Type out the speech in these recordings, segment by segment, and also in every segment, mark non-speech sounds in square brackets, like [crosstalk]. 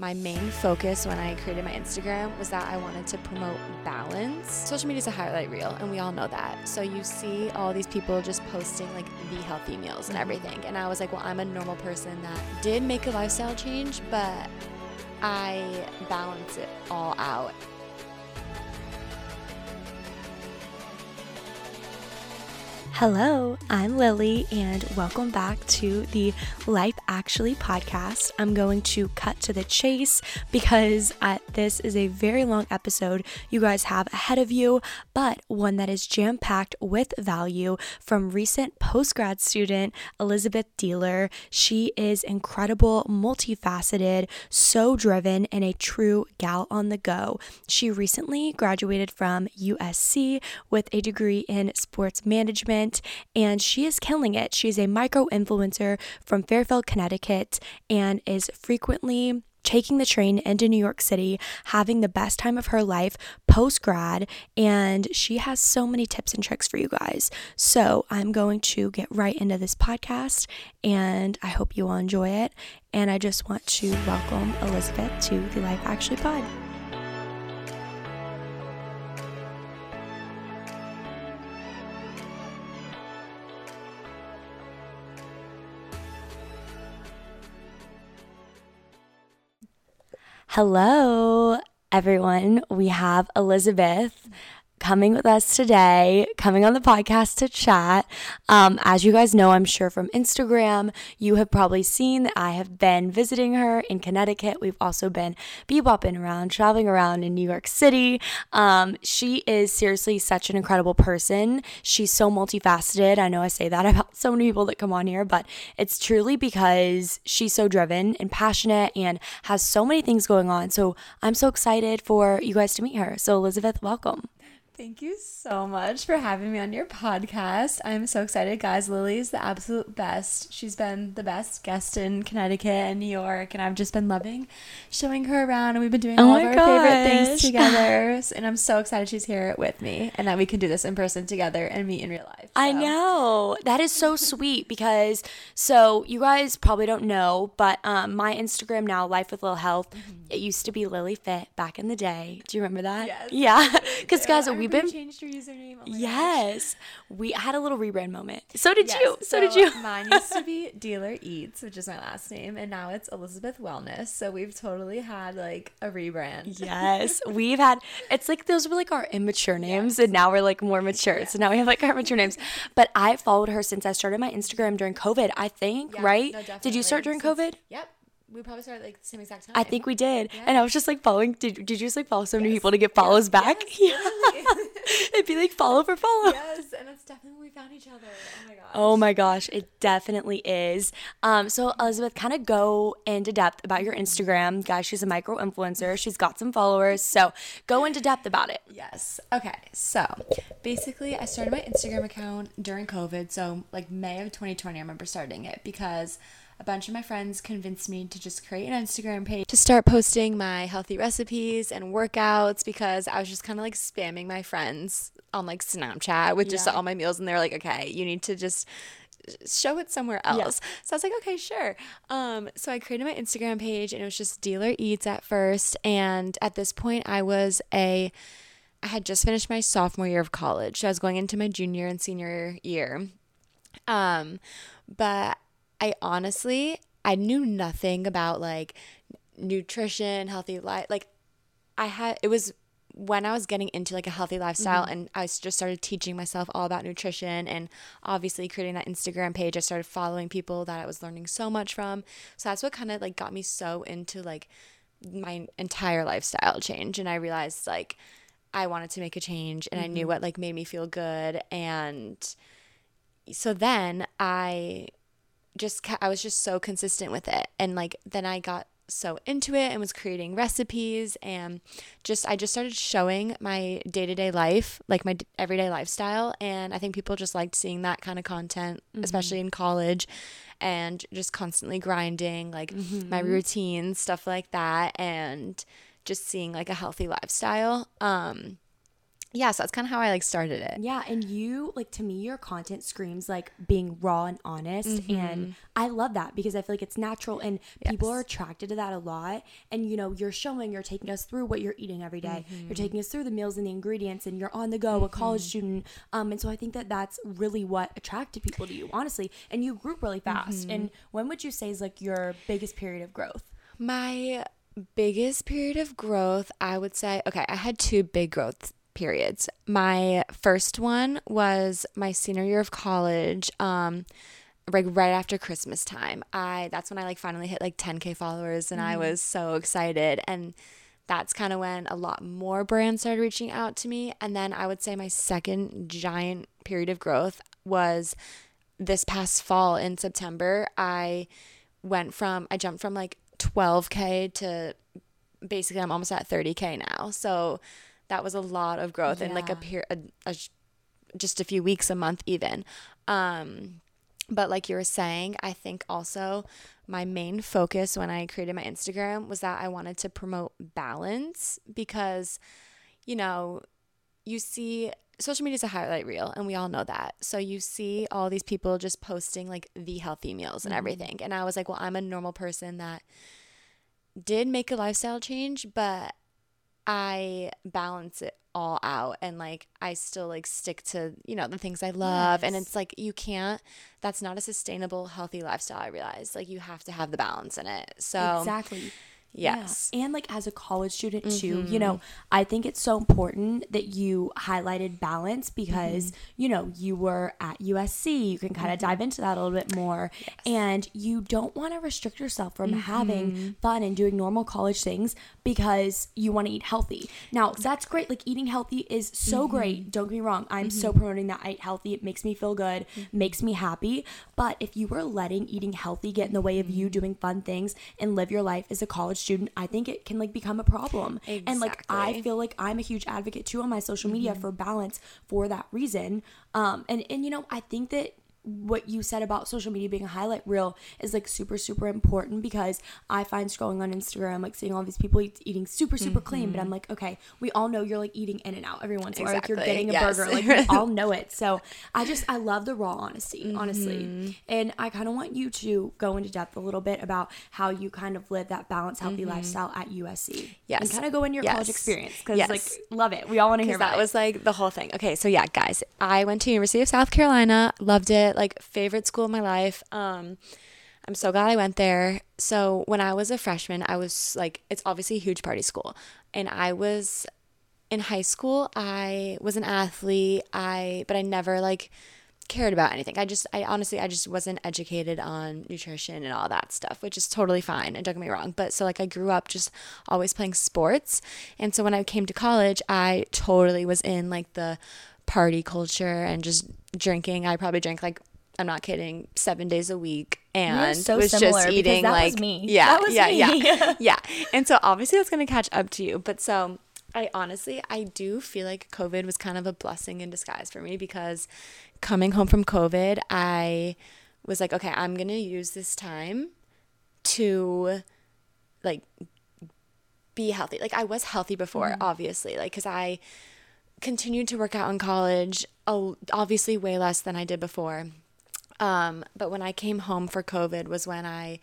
my main focus when I created my Instagram was that I wanted to promote balance. Social media is a highlight reel, and we all know that. So you see all these people just posting like the healthy meals and mm-hmm. everything. And I was like, well, I'm a normal person that did make a lifestyle change, but I balance it all out. Hello, I'm Lilly, and welcome back to the Life Actually podcast. I'm going to cut to the chase because uh, this is a very long episode you guys have ahead of you, but one that is jam packed with value from recent post grad student Elizabeth Dehler. She is incredible, multifaceted, so driven, and a true gal on the go. She recently graduated from USC with a degree in sports management and she is killing it. She's a micro influencer from Fairfield, Connecticut, and is frequently taking the train into New York City, having the best time of her life post grad, and she has so many tips and tricks for you guys. So I'm going to get right into this podcast, and I hope you all enjoy it. And I just want to welcome Elizabeth to the Life Actually Pod. Hello, everyone. We have Elizabeth coming with us today, coming on the podcast to chat. Um, as you guys know, I'm sure from Instagram, you have probably seen that I have been visiting her in Connecticut. We've also been bebopping around, traveling around in New York City. Um, she is seriously such an incredible person. She's so multifaceted. I know I say that [laughs] about so many people that come on here, but it's truly because she's so driven and passionate and has so many things going on. So I'm so excited for you guys to meet her. So, Elizabeth, welcome. Thank you so much for having me on your podcast. I'm so excited, guys. Lilly's the absolute best. She's been the best guest in Connecticut and New York, and I've just been loving showing her around. And we've been doing oh all of our gosh. favorite things together. [laughs] and I'm so excited she's here with me, and that we can do this in person together and meet in real life. So. I know that is so [laughs] sweet because so you guys probably don't know, but um, my Instagram now, Life with Lil Health, mm-hmm. it used to be Lilly Fit back in the day. Do you remember that? Yes. Yeah, [laughs] because guys, we've been changed your username. Oh yes, gosh. we had a little rebrand moment. So did yes, you. So, so, did you. mine used to be [laughs] Dehler Eats, which is my last name, and now it's Elizabeth Wellness. So we've totally had like a rebrand. Yes, [laughs] we've had. It's like those were like our immature names, yes. and now we're like more mature. So now we have like our mature names. But I followed her since I started my Instagram during COVID. I think yeah, right. No, did you start during since, COVID? Yep we probably started like the same exact time. I think we did. Yeah. And I was just like following. Did, did you just like follow so many yes. people to get follows yes. back? Yes. [laughs] Yeah. It'd be like follow for follow. Yes. And that's definitely where we found each other. Oh my gosh. Oh my gosh. It definitely is. Um, so Elizabeth, kind of go into depth about your Instagram. Guys, she's a micro influencer. She's got some followers. So go into depth about it. Yes. Okay. So basically, I started my Instagram account during COVID. So like May of 2020, I remember starting it because a bunch of my friends convinced me to just create an Instagram page to start posting my healthy recipes and workouts because I was just kind of like spamming my friends on like Snapchat with just yeah. all my meals and they're like, okay, you need to just show it somewhere else. Yeah. So I was like, okay, sure. Um, so I created my Instagram page and it was just Dehler Eats at first. And at this point, I was a, I had just finished my sophomore year of college. So I was going into my junior and senior year. Um, but I honestly, I knew nothing about like nutrition, healthy life. Like I had, it was when I was getting into like a healthy lifestyle mm-hmm. and I just started teaching myself all about nutrition and obviously creating that Instagram page, I started following people that I was learning so much from. So that's what kind of like got me so into like my entire lifestyle change. And I realized like I wanted to make a change and mm-hmm. I knew mm-hmm. what like made me feel good. And so then I just I was just so consistent with it. And like then I got so into it and was creating recipes and just I just started showing my day-to-day life, like my everyday lifestyle and I think people just liked seeing that kind of content, mm-hmm. especially in college and just constantly grinding like mm-hmm. my routines, stuff like that and just seeing like a healthy lifestyle. Um yeah, so that's kind of how I like started it. Yeah, and you like to me your content screams like being raw and honest and mm-hmm. I love that because I feel like it's natural and people are attracted to that a lot and you know, you're showing you're taking us through what you're eating every day. You're mm-hmm. taking us through the meals and the ingredients and you're on the go, a college mm-hmm. student. Um and so I think that that's really what attracted people to you, honestly. And you grew really fast. And when would you say is like your biggest period of growth? My biggest period of growth, I would say, okay, I had two big growth periods. My first one was my senior year of college. Um, like right after Christmas time. I that's when I like finally hit like 10k followers and I was so excited and that's kind of when a lot more brands started reaching out to me and then I would say my second giant period of growth was this past fall in September. I went from I jumped from like 12k to basically I'm almost at 30k now. So that was a lot of growth in like a period a, a, just a few weeks a month even. Um but like you were saying, I think also my main focus when I created my Instagram was that I wanted to promote balance because you know, you see social media is a highlight reel and we all know that. So you see all these people just posting like the healthy meals and everything. And I was like, well, I'm a normal person that did make a lifestyle change, but I balance it all out and like I still like stick to, you know, the things I love. And it's like you can't that's not a sustainable, healthy lifestyle, I realize. Like you have to have the balance in it. So Exactly. Yes. Yeah. And like as a college student too, you mm-hmm. know, I think it's so important that you highlighted balance because, mm-hmm. you know, you were at USC. You can kind of mm-hmm. dive into that a little bit more. And you don't want to restrict yourself from having fun and doing normal college things because you want to eat healthy. Now, that's great. Like eating healthy is so great. Don't get me wrong. I'm so promoting that I eat healthy. It makes me feel good, makes me happy. But if you were letting eating healthy get in the way of you doing fun things and live your life as a college student, I think it can like become a problem. And like I feel like I'm a huge advocate too on my social media for balance for that reason. Um and and you know, I think that what you said about social media being a highlight reel is like super super important because I find scrolling on Instagram like seeing all these people eat, eating super super clean but I'm like okay we all know you're like eating in and out every once in a while like you're getting a yes. burger like we all [laughs] know it so I just I love the raw honesty honestly Mm-hmm. and I kind of want you to go into depth a little bit about how you kind of live that balanced healthy lifestyle at USC Mm-hmm. Yes. and kind of go into your college experience because Yes. like love it we all want to hear about that it was like the whole thing. Okay, so yeah, guys, I went to University of South Carolina, loved it, like favorite school of my life. Um, I'm so glad I went there. So when I was a freshman, I was like, it's obviously a huge party school, and I was in high school. I was an athlete. I but I never like cared about anything. I just, I honestly, I just wasn't educated on nutrition and all that stuff, which is totally fine. And don't get me wrong. But so, like, I grew up just always playing sports. And so when I came to college, I totally was in like the party culture and just drinking. I probably drank like, I'm not kidding, seven days a week. And so was similar just eating that was like, me. yeah, That was yeah, me. yeah, [laughs] yeah. And so obviously that's going to catch up to you. But so I honestly, I do feel like COVID was kind of a blessing in disguise for me because coming home from COVID, I was like, okay, I'm going to use this time to like be healthy. Like I was healthy before, mm-hmm. obviously, like cuz I continued to work out in college, obviously way less than I did before. Um, but when I came home for COVID was when I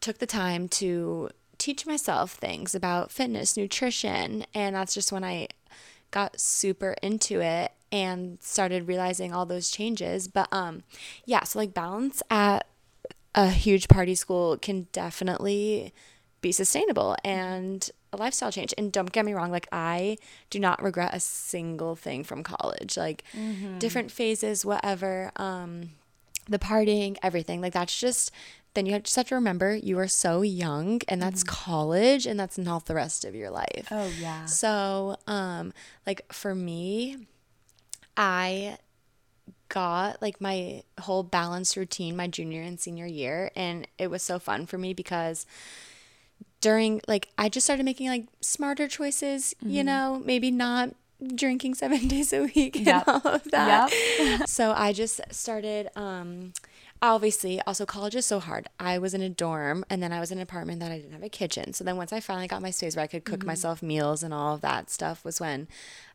took the time to teach myself things about fitness, nutrition, and that's just when I got super into it and started realizing all those changes. But um yeah, so like balance at a huge party school can definitely be sustainable and a lifestyle change. And don't get me wrong, like I do not regret a single thing from college. Like different phases, whatever, um, the partying, everything. Like that's just then you just have to remember you are so young and that's college and that's not the rest of your life. oh yeah So, um, like for me, I got like my whole balanced routine my junior and senior year, and it was so fun for me because during like I just started making like smarter choices, you Mm-hmm. know, maybe not drinking seven [laughs] days a week Yep. and all of that. [laughs] so I just started um obviously also college is so hard. I was in a dorm and then I was in an apartment that I didn't have a kitchen. So then once I finally got my space where I could cook myself meals and all of that stuff was when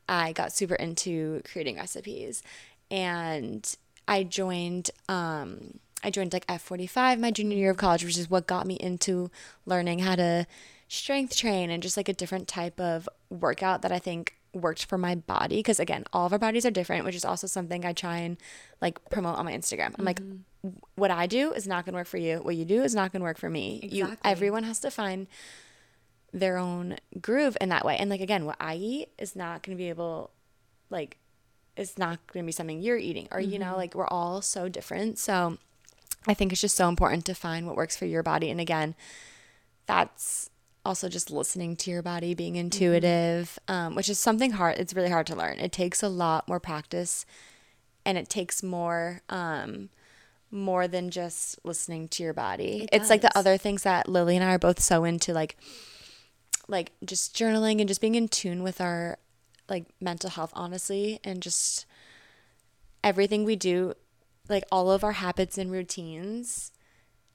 I got super into creating recipes and I joined um I joined like F45 my junior year of college, which is what got me into learning how to strength train and just like a different type of workout that I think worked for my body. Because again all of our bodies are different which is also something i try and like promote on my instagram. I'm like mm-hmm. what i do is not going to work for you. What you do is not going to work for me. You Exactly. everyone has to find their own groove in that way. And like again what i eat is not going to be able like it's not going to be something you're eating or you know mm-hmm. like we're all so different. So i think it's just so important to find what works for your body and again that's also just listening to your body, being intuitive, um, which is something hard. It's really hard to learn. It takes a lot more practice, and it takes more, um, more than just listening to your body. It it's like the other things that Lilly and I are both so into, like, like just journaling and just being in tune with our like mental health, honestly, and just everything we do, like all of our habits and routines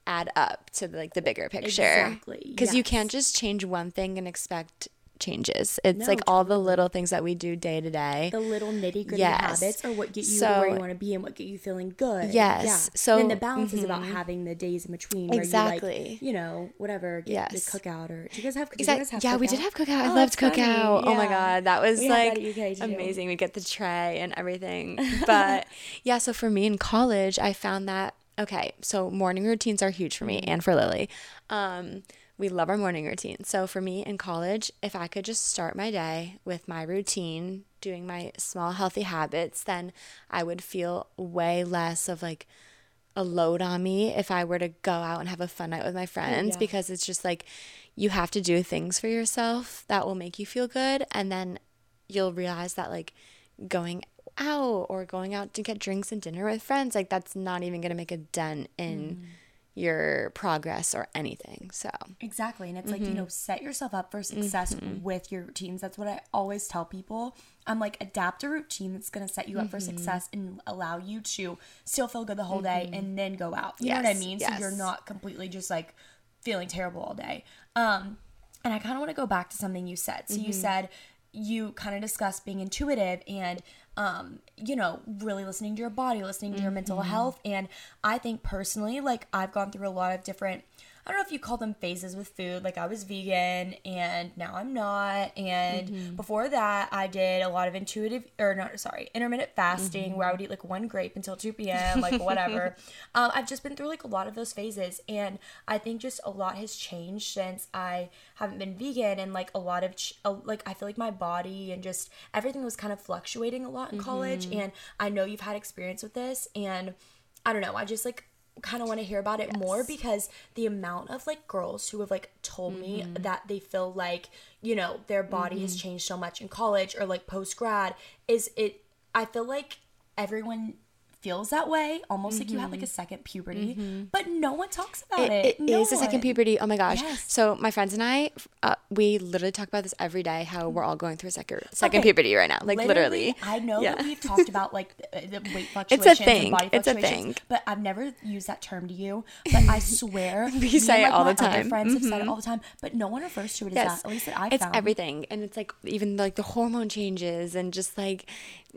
add up to like the bigger picture. Exactly, Because you can't just change one thing and expect changes. It's No, like all the little things that we do day to day. the little nitty gritty Yes. habits are what get you So- where you want to be and what get you feeling good. Yes. Yeah. So- then the balance is about having the days in between where you Exactly. like, you know, whatever, get Yes. the cookout or do you guys have? You Exactly. guys have Yeah, we did have cookout. I Oh, loved that's funny. cookout. Oh my god, that was We that like at UK too. amazing. We get the tray and everything. [laughs] But yeah, so for me in college, I found that okay. So morning routines are huge for me Mm-hmm. and for Lilly. Um, we love our morning routine. So for me in college, if I could just start my day with my routine, doing my small healthy habits, then I would feel way less of like a load on me if I were to go out and have a fun night with my friends yeah. because it's just like you have to do things for yourself that will make you feel good and then you'll realize that like going out or going out to get drinks and dinner with friends like that's not even going to make a dent in mm. Your progress or anything. So, Exactly. And it's like, Mm-hmm. you know, set yourself up for success with your routines. That's what I always tell people. I'm like, adapt a routine that's going to set you up Mm-hmm. for success and allow you to still feel good the whole day and then go out. You know what I Yes, mean? So you're not completely just like feeling terrible all day. Um, and I kind of want to go back to something you said. So you said you kind of discussed being intuitive and um, you know, really listening to your body, listening to your mental health. And I think personally, like I've gone through a lot of different I don't know if you call them phases with food. Like I was vegan and now I'm not. And mm-hmm. before that, I did a lot of intuitive or not sorry, intermittent fasting where I mm-hmm. would eat like one grape until 2 p.m. like whatever. [laughs] um, I've just been through like a lot of those phases, and I think just a lot has changed since I haven't been vegan, and like a lot of ch- like I feel like my body and just everything was kind of fluctuating a lot in college, mm-hmm. and I know you've had experience with this, and I don't know, I just like kind of want to hear about it more because the amount of like girls who have like told me Mm-hmm. that they feel like you know their body has changed so much in college or like post grad is it i feel like everyone feels that way almost like you have like a second puberty but no one talks about it, Mm-hmm. It no is a second puberty. Oh my gosh. Yes. So my friends and I, uh, we literally talk about this every day. How we're all going through a second second Okay. puberty right now. Like literally. I know Yeah. that we've talked about like the, the weight [laughs] a fluctuations thing. and body It's a thing. but I've never used that term to you. [laughs] But I swear We say and, it all my the time. Mm-hmm. Friends have said it all the time, but no one refers to it as Yes. that. At least that I it's found. everything and it's like even like the hormone changes and just like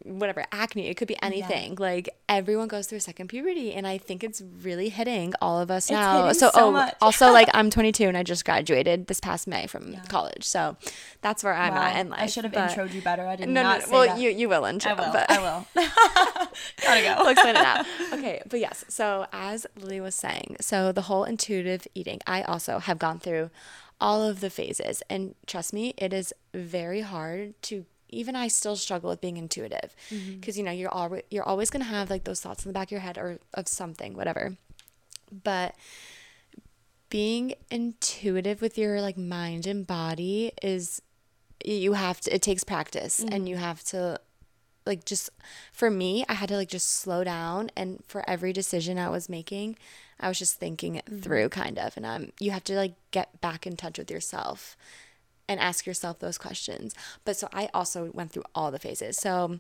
whatever acne it could be anything like everyone goes through a second puberty and i think it's really hitting all of us now so, so oh also [laughs] like i'm 22 and i just graduated this past may from college so that's where i'm Wow. at in life I should have but- introed you better. I did no, not no, say well that. you you will intro I will. but I will. [laughs] Gotta go. I'll explain it now. [laughs] Okay, but yes. So as Lilly was saying, so the whole intuitive eating, I also have gone through all of the phases, and trust me, it is very hard to. Even I still struggle with being intuitive, because you know you're always you're always gonna have like those thoughts in the back of your head or of something, whatever. But being intuitive with your like mind and body is you have to it takes practice and you have to like just for me i had to like just slow down and for every decision i was making i was just thinking it through kind of. And um you have to like get back in touch with yourself and ask yourself those questions. But so i also went through all the phases. So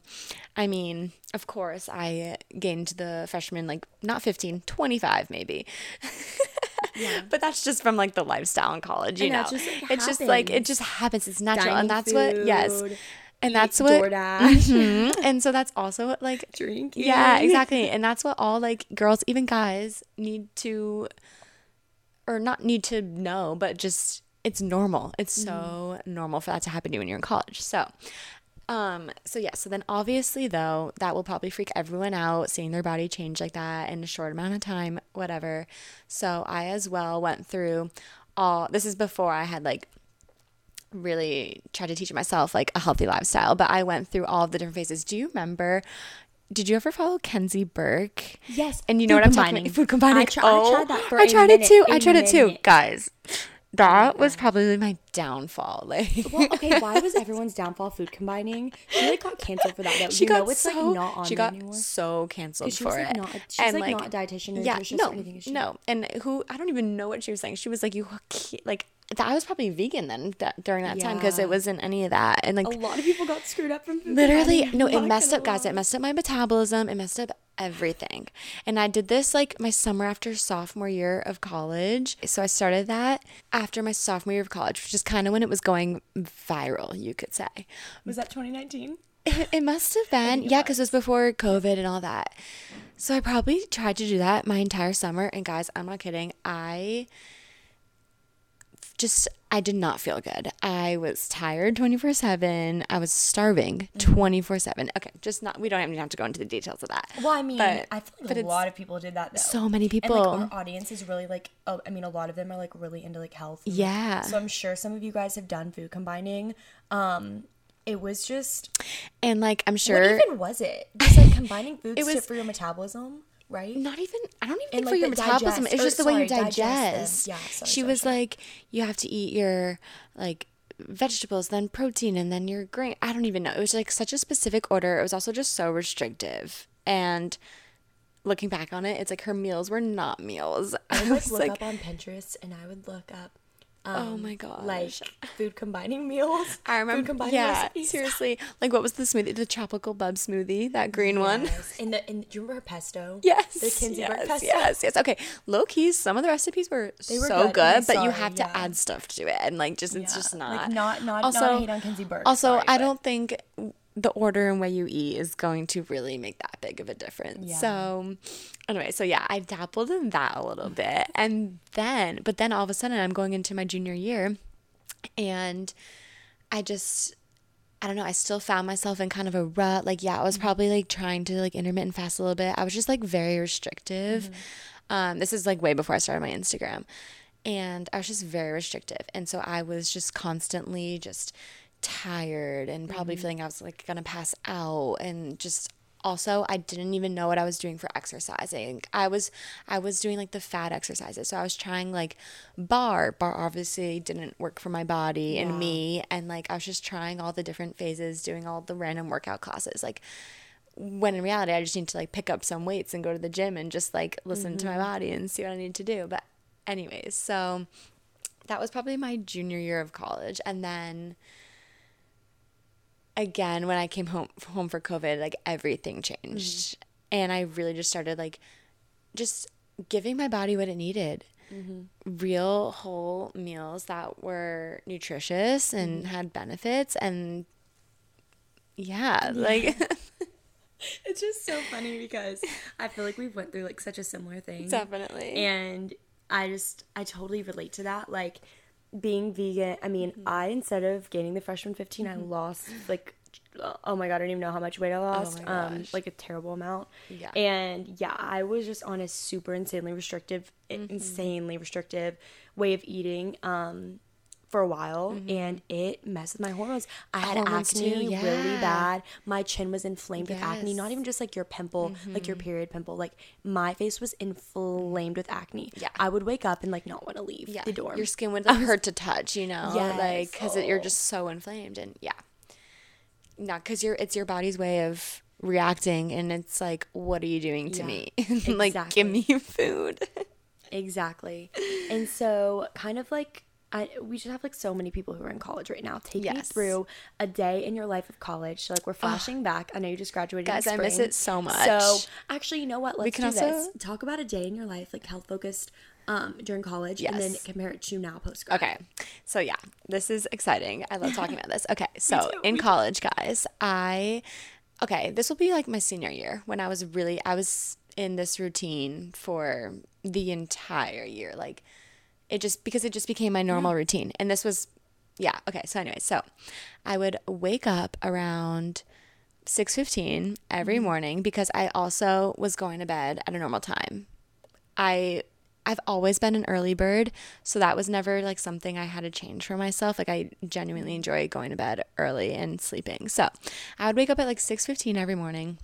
i mean of course i gained the freshman like not 15 25 maybe. [laughs] But that's just from like the lifestyle in college you know, just, like, it's just like it just happens. it's natural Dining and that's what yes. and that's what. Mhm. [laughs] and so that's also what like Drinking. yeah exactly. And that's what all like girls even guys need to or not need to know but just it's normal it's so normal for that to happen to you when you're in college so um so yeah so then obviously though that will probably freak everyone out seeing their body change like that in a short amount of time whatever so i as well went through all this is before i had like really tried to teach myself like a healthy lifestyle but i went through all of the different phases do you remember did you ever follow Kenzie Burke? Yes. And you know what I'm talking about? Food combining. I, try, I tried that for I tried minute, it too. I tried it too. Guys, that was probably my downfall. [laughs] Like Well, okay, why was everyone's downfall food combining? She like got canceled for that. Though. she you got know it's so like not on she got anymore. so canceled she for was, like, it. not- she's, like, not a dietitian or yeah, no, or anything, no. And who I don't even know what she was saying. She was like, "You like." That I was probably vegan then that, during that time because it wasn't any of that and like A lot of people got screwed up from food literally no it messed up guys it messed up my metabolism it messed up everything. And i did this like my summer after sophomore year of college. So i started that after my sophomore year of college which is kind of when it was going viral you could say. Was that 2019? it, [laughs] it must have [laughs] been. yeah because it was before covid and all that. So i probably tried to do that my entire summer. And guys i'm not kidding. I just I did not feel good. I was tired 24/7. I was starving 24/7. Okay, just not we don't even have to go into the details of that. Well, I mean, But- I feel like a lot of people did that though. so many And people. like our audience is really like, oh, I mean, a lot of them are like really into like health. and, Yeah. So I'm sure some of you guys have done food combining. Um, it was just and like I'm sure. what even was it? Just like combining [laughs] foods It to, was- for your metabolism, right? not even I don't even And, think like, for your metabolism. digest- it's just the way you digest digest. Yeah, sorry, she sorry, was sorry. like, you have to eat your like vegetables, then protein, and then your grain. I don't even know. It was like such a specific order. It was also just so restrictive. And looking back on it, it's like her meals were not meals. [laughs] I I would like look like, up on Pinterest and I would look up. Oh um, my gosh. Like food combining meals. [laughs] I remember, food combining yeah, recipes. seriously. Like, what was the smoothie? The tropical bub smoothie, that green one. Yes. And the and do you remember her pesto? [laughs] Yes, The Kenzie yes, pesto. yes, yes. Okay, low keys. Some of the recipes were, They were so good. good, but you have to yeah. add stuff to it, and like just it's Yeah, just not. not- not- not also, a hate on Kenzie Burke, Also, sorry, I but- don't think the order and way you eat is going to really make that big of a difference. Yeah. So, anyway, so yeah, I dabbled in that a little bit, and then, but then all of a sudden, I'm going into my junior year, and I just I don't know, I still found myself in kind of a rut. Like, yeah, I was probably like trying to like intermittent fast a little bit. I was just like very restrictive. Um, this is like way before I started my Instagram. And I was just very restrictive. And so I was just constantly just tired and probably mm-hmm. feeling I was like gonna pass out and just also I didn't even know what I was doing for exercising. I was I was doing like the fat exercises. So I was trying like barre. Barre obviously didn't work for my body and me and like I was just trying all the different phases, doing all the random workout classes. Like when in reality I just need to like pick up some weights and go to the gym and just like listen to my mm-hmm. body and see what I need to do. But anyways, so that was probably my junior year of college and then again when I came home home for COVID, like everything changed. Mm-hmm. And I really just started like just giving my body what it needed. Mm-hmm. Real whole meals that were nutritious and mm-hmm. had benefits and yeah, like [laughs] It's just so funny because I feel like we've went through like such a similar thing. definitely. And I just I totally relate to that. Like being vegan, I mean, Mm-hmm. I instead of gaining the freshman 15, I lost like oh my god, I don't even know how much weight I lost. my um like a terrible amount. Yeah. And yeah, I was just on a super insanely restrictive Mm-hmm. insanely restrictive way of eating. Um for a while and it messed with my hormones. I had Mm-hmm. Hormones acne too, really bad. My chin was inflamed with acne, not even just like your pimple, like your period pimple. Like my face was inflamed with acne. Yeah. I would wake up and like not want to leave yeah, the dorm. your skin would [laughs] like hurt to touch, you know, Yes. like because you're Oh. just so inflamed and yeah, not because you're it's your body's way of reacting and it's like what are you doing to Yeah, me [laughs] like give me [laughs] food Exactly. and so kind of like I, we just have like so many people who are in college right now. Take me through a day in your life of college. So like we're flashing back. I know you just graduated. Guys, I miss it so much. So actually, you know what? Let's can do this. Talk about a day in your life, like health focused um, during college, and then compare it to now post grad. Okay. So yeah, this is exciting. I love talking about this. [laughs] Okay. So in college, guys, I okay, this will be like my senior year when I was really I was in this routine for the entire year. Like it just because it just became my normal routine. And this was yeah, okay. So anyway, so I would wake up around 6:15 every mm-hmm. morning because I also was going to bed at a normal time. I I've always been an early bird, so that was never like something I had to change for myself. Like I genuinely mm-hmm. enjoy going to bed early and sleeping. So, I would wake up at like 6:15 every morning.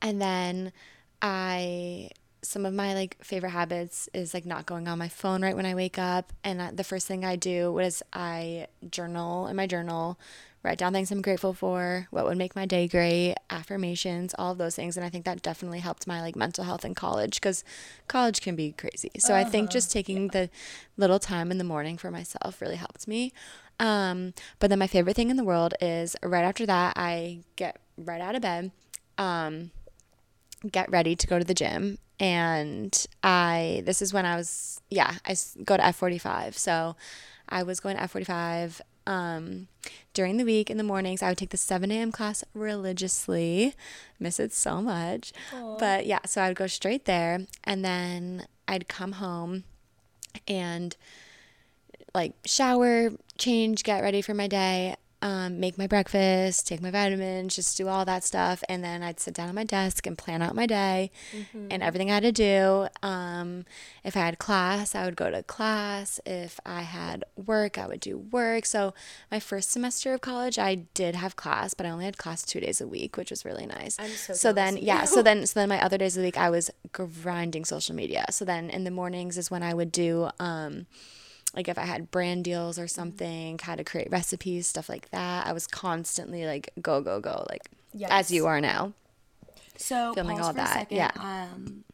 And then I some of my like favorite habits is like not going on my phone right when I wake up and the first thing I do was I journal in my journal write down things I'm grateful for, what would make my day great, affirmations, all of those things. And I think that definitely helped my like mental health in college because college can be crazy. So uh-huh. I think just uh-huh. taking yeah. the little time in the morning for myself really helped me. Um, but then my favorite thing in the world is right after that, I get right out of bed, um, get ready to go to the gym. And I, this is when I was, yeah, I go to F45. So I was going to F45 um, during the week in the mornings, I would take the 7 a.m. class religiously. Miss it so much. Aww. But yeah, so I would go straight there and then I'd come home and like shower, change, get ready for my day um, make my breakfast, take my vitamins, just do all that stuff. And then I'd sit down at my desk and plan out my day mm-hmm. and everything I had to do. Um, if I had class, I would go to class. If I had work, I would do work. So my first semester of college, I did have class, but I only had class two days a week, which was really nice. I'm so, so then, yeah. So then, [laughs] so then my other days of the week, I was grinding social media. So then in the mornings is when I would do, um, like if I had brand deals or something, how to create recipes, stuff like that. I was constantly like go go go, like yes. as you are now. So filming all that. Second, yeah. Um,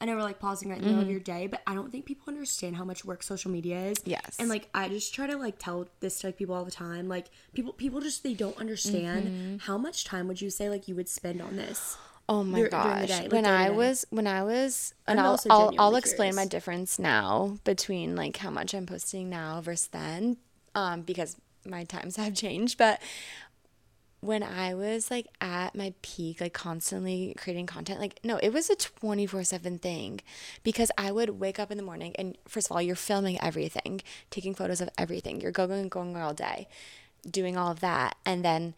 I know we're like pausing right in the middle of mm-hmm. your day, but I don't think people understand how much work social media is. Yes. And like I just try to like tell this to like people all the time. Like people people just they don't understand mm-hmm. how much time would you say like you would spend on this? Oh my dur- gosh! Like when I was when I was and I'll I'll, I'll explain my difference now between like how much I'm posting now versus then, um, because my times [laughs] have changed. But when I was like at my peak, like constantly creating content, like no, it was a 24 7 thing because I would wake up in the morning and first of all, you're filming everything, taking photos of everything. You're going and going all day, doing all of that. And then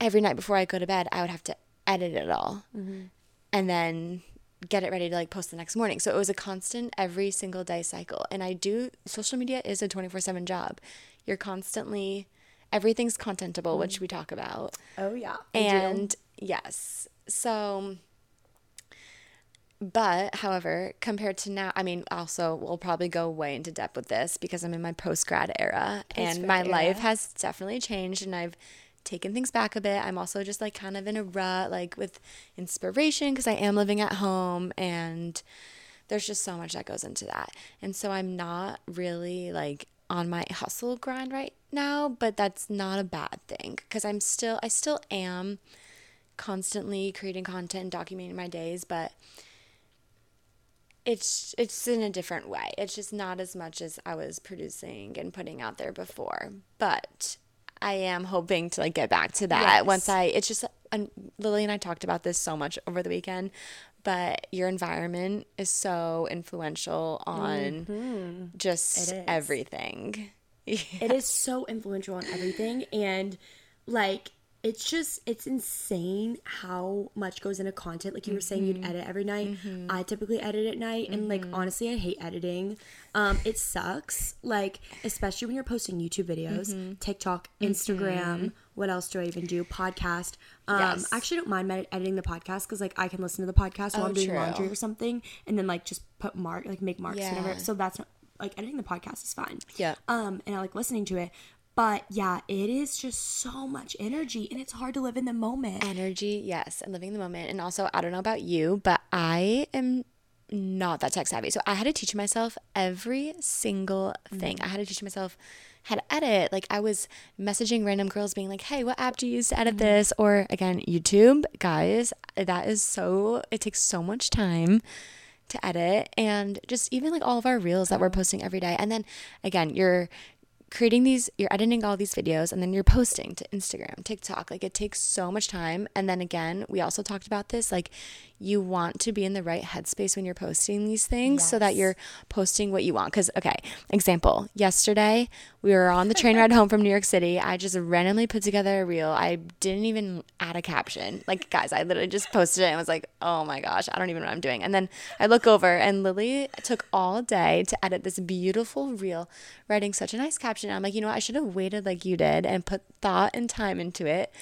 every night before I go to bed, I would have to edit it all mm-hmm. and then get it ready to like post the next morning. So it was a constant every single day cycle. And I do social media is a 24/7 job. You're constantly everything's contentable, mm-hmm. which we talk about. Oh yeah. And yes. So but however, compared to now, I mean, also we'll probably go way into depth with this because I'm in my post grad era post-grad and my era. life has definitely changed and I've taken things back a bit. I'm also just like kind of in a rut, like with inspiration, because I am living at home and there's just so much that goes into that. And so I'm not really like on my hustle grind right now, but that's not a bad thing because I'm still, I still am constantly creating content and documenting my days, but it's it's in a different way. It's just not as much as I was producing and putting out there before. But I am hoping to like get back to that yes. once I. It's just and Lilly and I talked about this so much over the weekend, but your environment is so influential on mm-hmm. just everything. [laughs] It is so influential on everything, and like it's just it's insane how much goes into content like you were saying you'd mm-hmm. edit every night mm-hmm. i typically edit at night and like mm-hmm. honestly i hate editing um it sucks like especially when you're posting youtube videos mm-hmm. tiktok instagram mm-hmm. what else do i even do podcast um yes. i actually don't mind med- editing the podcast because like i can listen to the podcast while oh, i'm doing true. laundry or something and then like just put mark like make marks yeah. whatever so that's not like editing the podcast is fine. Yeah. Um, and I like listening to it. But yeah, it is just so much energy and it's hard to live in the moment. Energy, yes, and living in the moment. And also, I don't know about you, but I am not that tech savvy. So I had to teach myself every single thing. Mm-hmm. I had to teach myself how to edit. Like I was messaging random girls being like, "Hey, what app do you use to edit mm-hmm. this?" Or again, YouTube. Guys, that is so it takes so much time to edit and just even like all of our reels that we're posting every day. And then again, you're creating these, you're editing all these videos and then you're posting to Instagram, TikTok. Like it takes so much time. And then again, we also talked about this like you want to be in the right headspace when you're posting these things yes. so that you're posting what you want. Because, okay, example, yesterday we were on the train ride [laughs] home from New York City. I just randomly put together a reel. I didn't even add a caption. Like, guys, I literally just posted it and was like, oh my gosh, I don't even know what I'm doing. And then I look over and Lilly took all day to edit this beautiful reel, writing such a nice caption. I'm like, you know what? I should have waited like you did and put thought and time into it.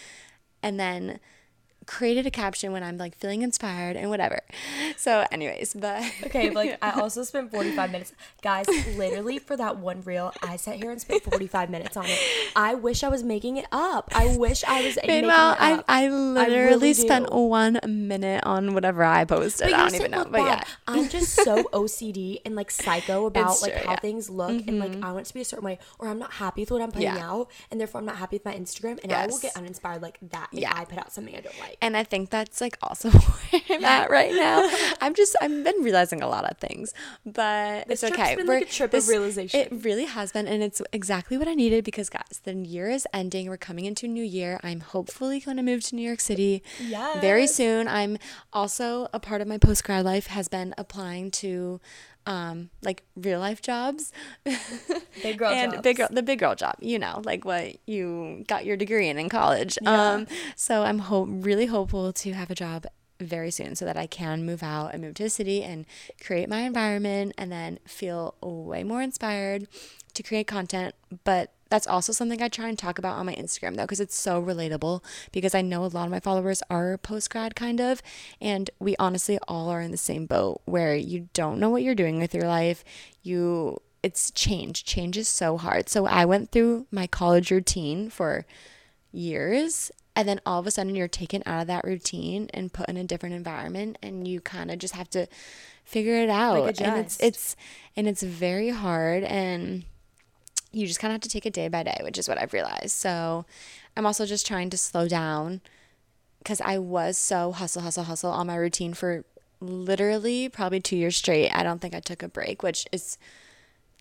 And then created a caption when I'm like feeling inspired and whatever. So, anyways, but okay, like I [laughs] also spent 45 minutes, guys. Literally for that one reel, I sat here and spent 45 minutes on it. I wish I was making it up. I wish I was. Meanwhile, I I literally I really spent one minute on whatever I posted. I don't even know, but yeah, I'm just so [laughs] OCD and like psycho about it's like true, how yeah. things look mm-hmm. and like mm-hmm. I want it to be a certain way, or I'm not happy with what I'm putting yeah. out, and therefore I'm not happy with my Instagram, and yes. I will get uninspired like that if yeah. I put out something I don't like. And I think that's like also [laughs] where I'm at right now. [laughs] I'm just I've been realizing a lot of things, but this it's okay. Been like a trip this, of realization. It really has been, and it's exactly what I needed because guys, the year is ending. We're coming into a new year. I'm hopefully going to move to New York City yes. very soon. I'm also a part of my post grad life has been applying to um, like real life jobs. [laughs] big girl and jobs. big girl, the big girl job, you know, like what you got your degree in in college. Yeah. Um, so I'm hope really hopeful to have a job very soon so that I can move out and move to a city and create my environment and then feel way more inspired to create content, but that's also something I try and talk about on my Instagram though, because it's so relatable. Because I know a lot of my followers are post grad kind of, and we honestly all are in the same boat where you don't know what you're doing with your life. You, it's change. Change is so hard. So I went through my college routine for years and then all of a sudden you're taken out of that routine and put in a different environment and you kind of just have to figure it out like and it's it's and it's very hard and you just kind of have to take it day by day, which is what I've realized. So I'm also just trying to slow down because I was so hustle, hustle, hustle on my routine for literally probably two years straight. I don't think I took a break, which is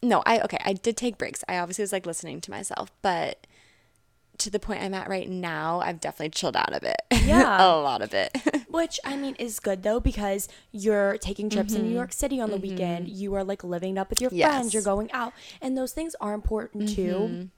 no, I okay, I did take breaks. I obviously was like listening to myself, but to the point I'm at right now, I've definitely chilled out of it. Yeah. [laughs] a lot of it. [laughs] Which I mean is good though because you're taking trips mm-hmm. in New York City on the mm-hmm. weekend. You are like living up with your yes. friends. You're going out. And those things are important mm-hmm. too.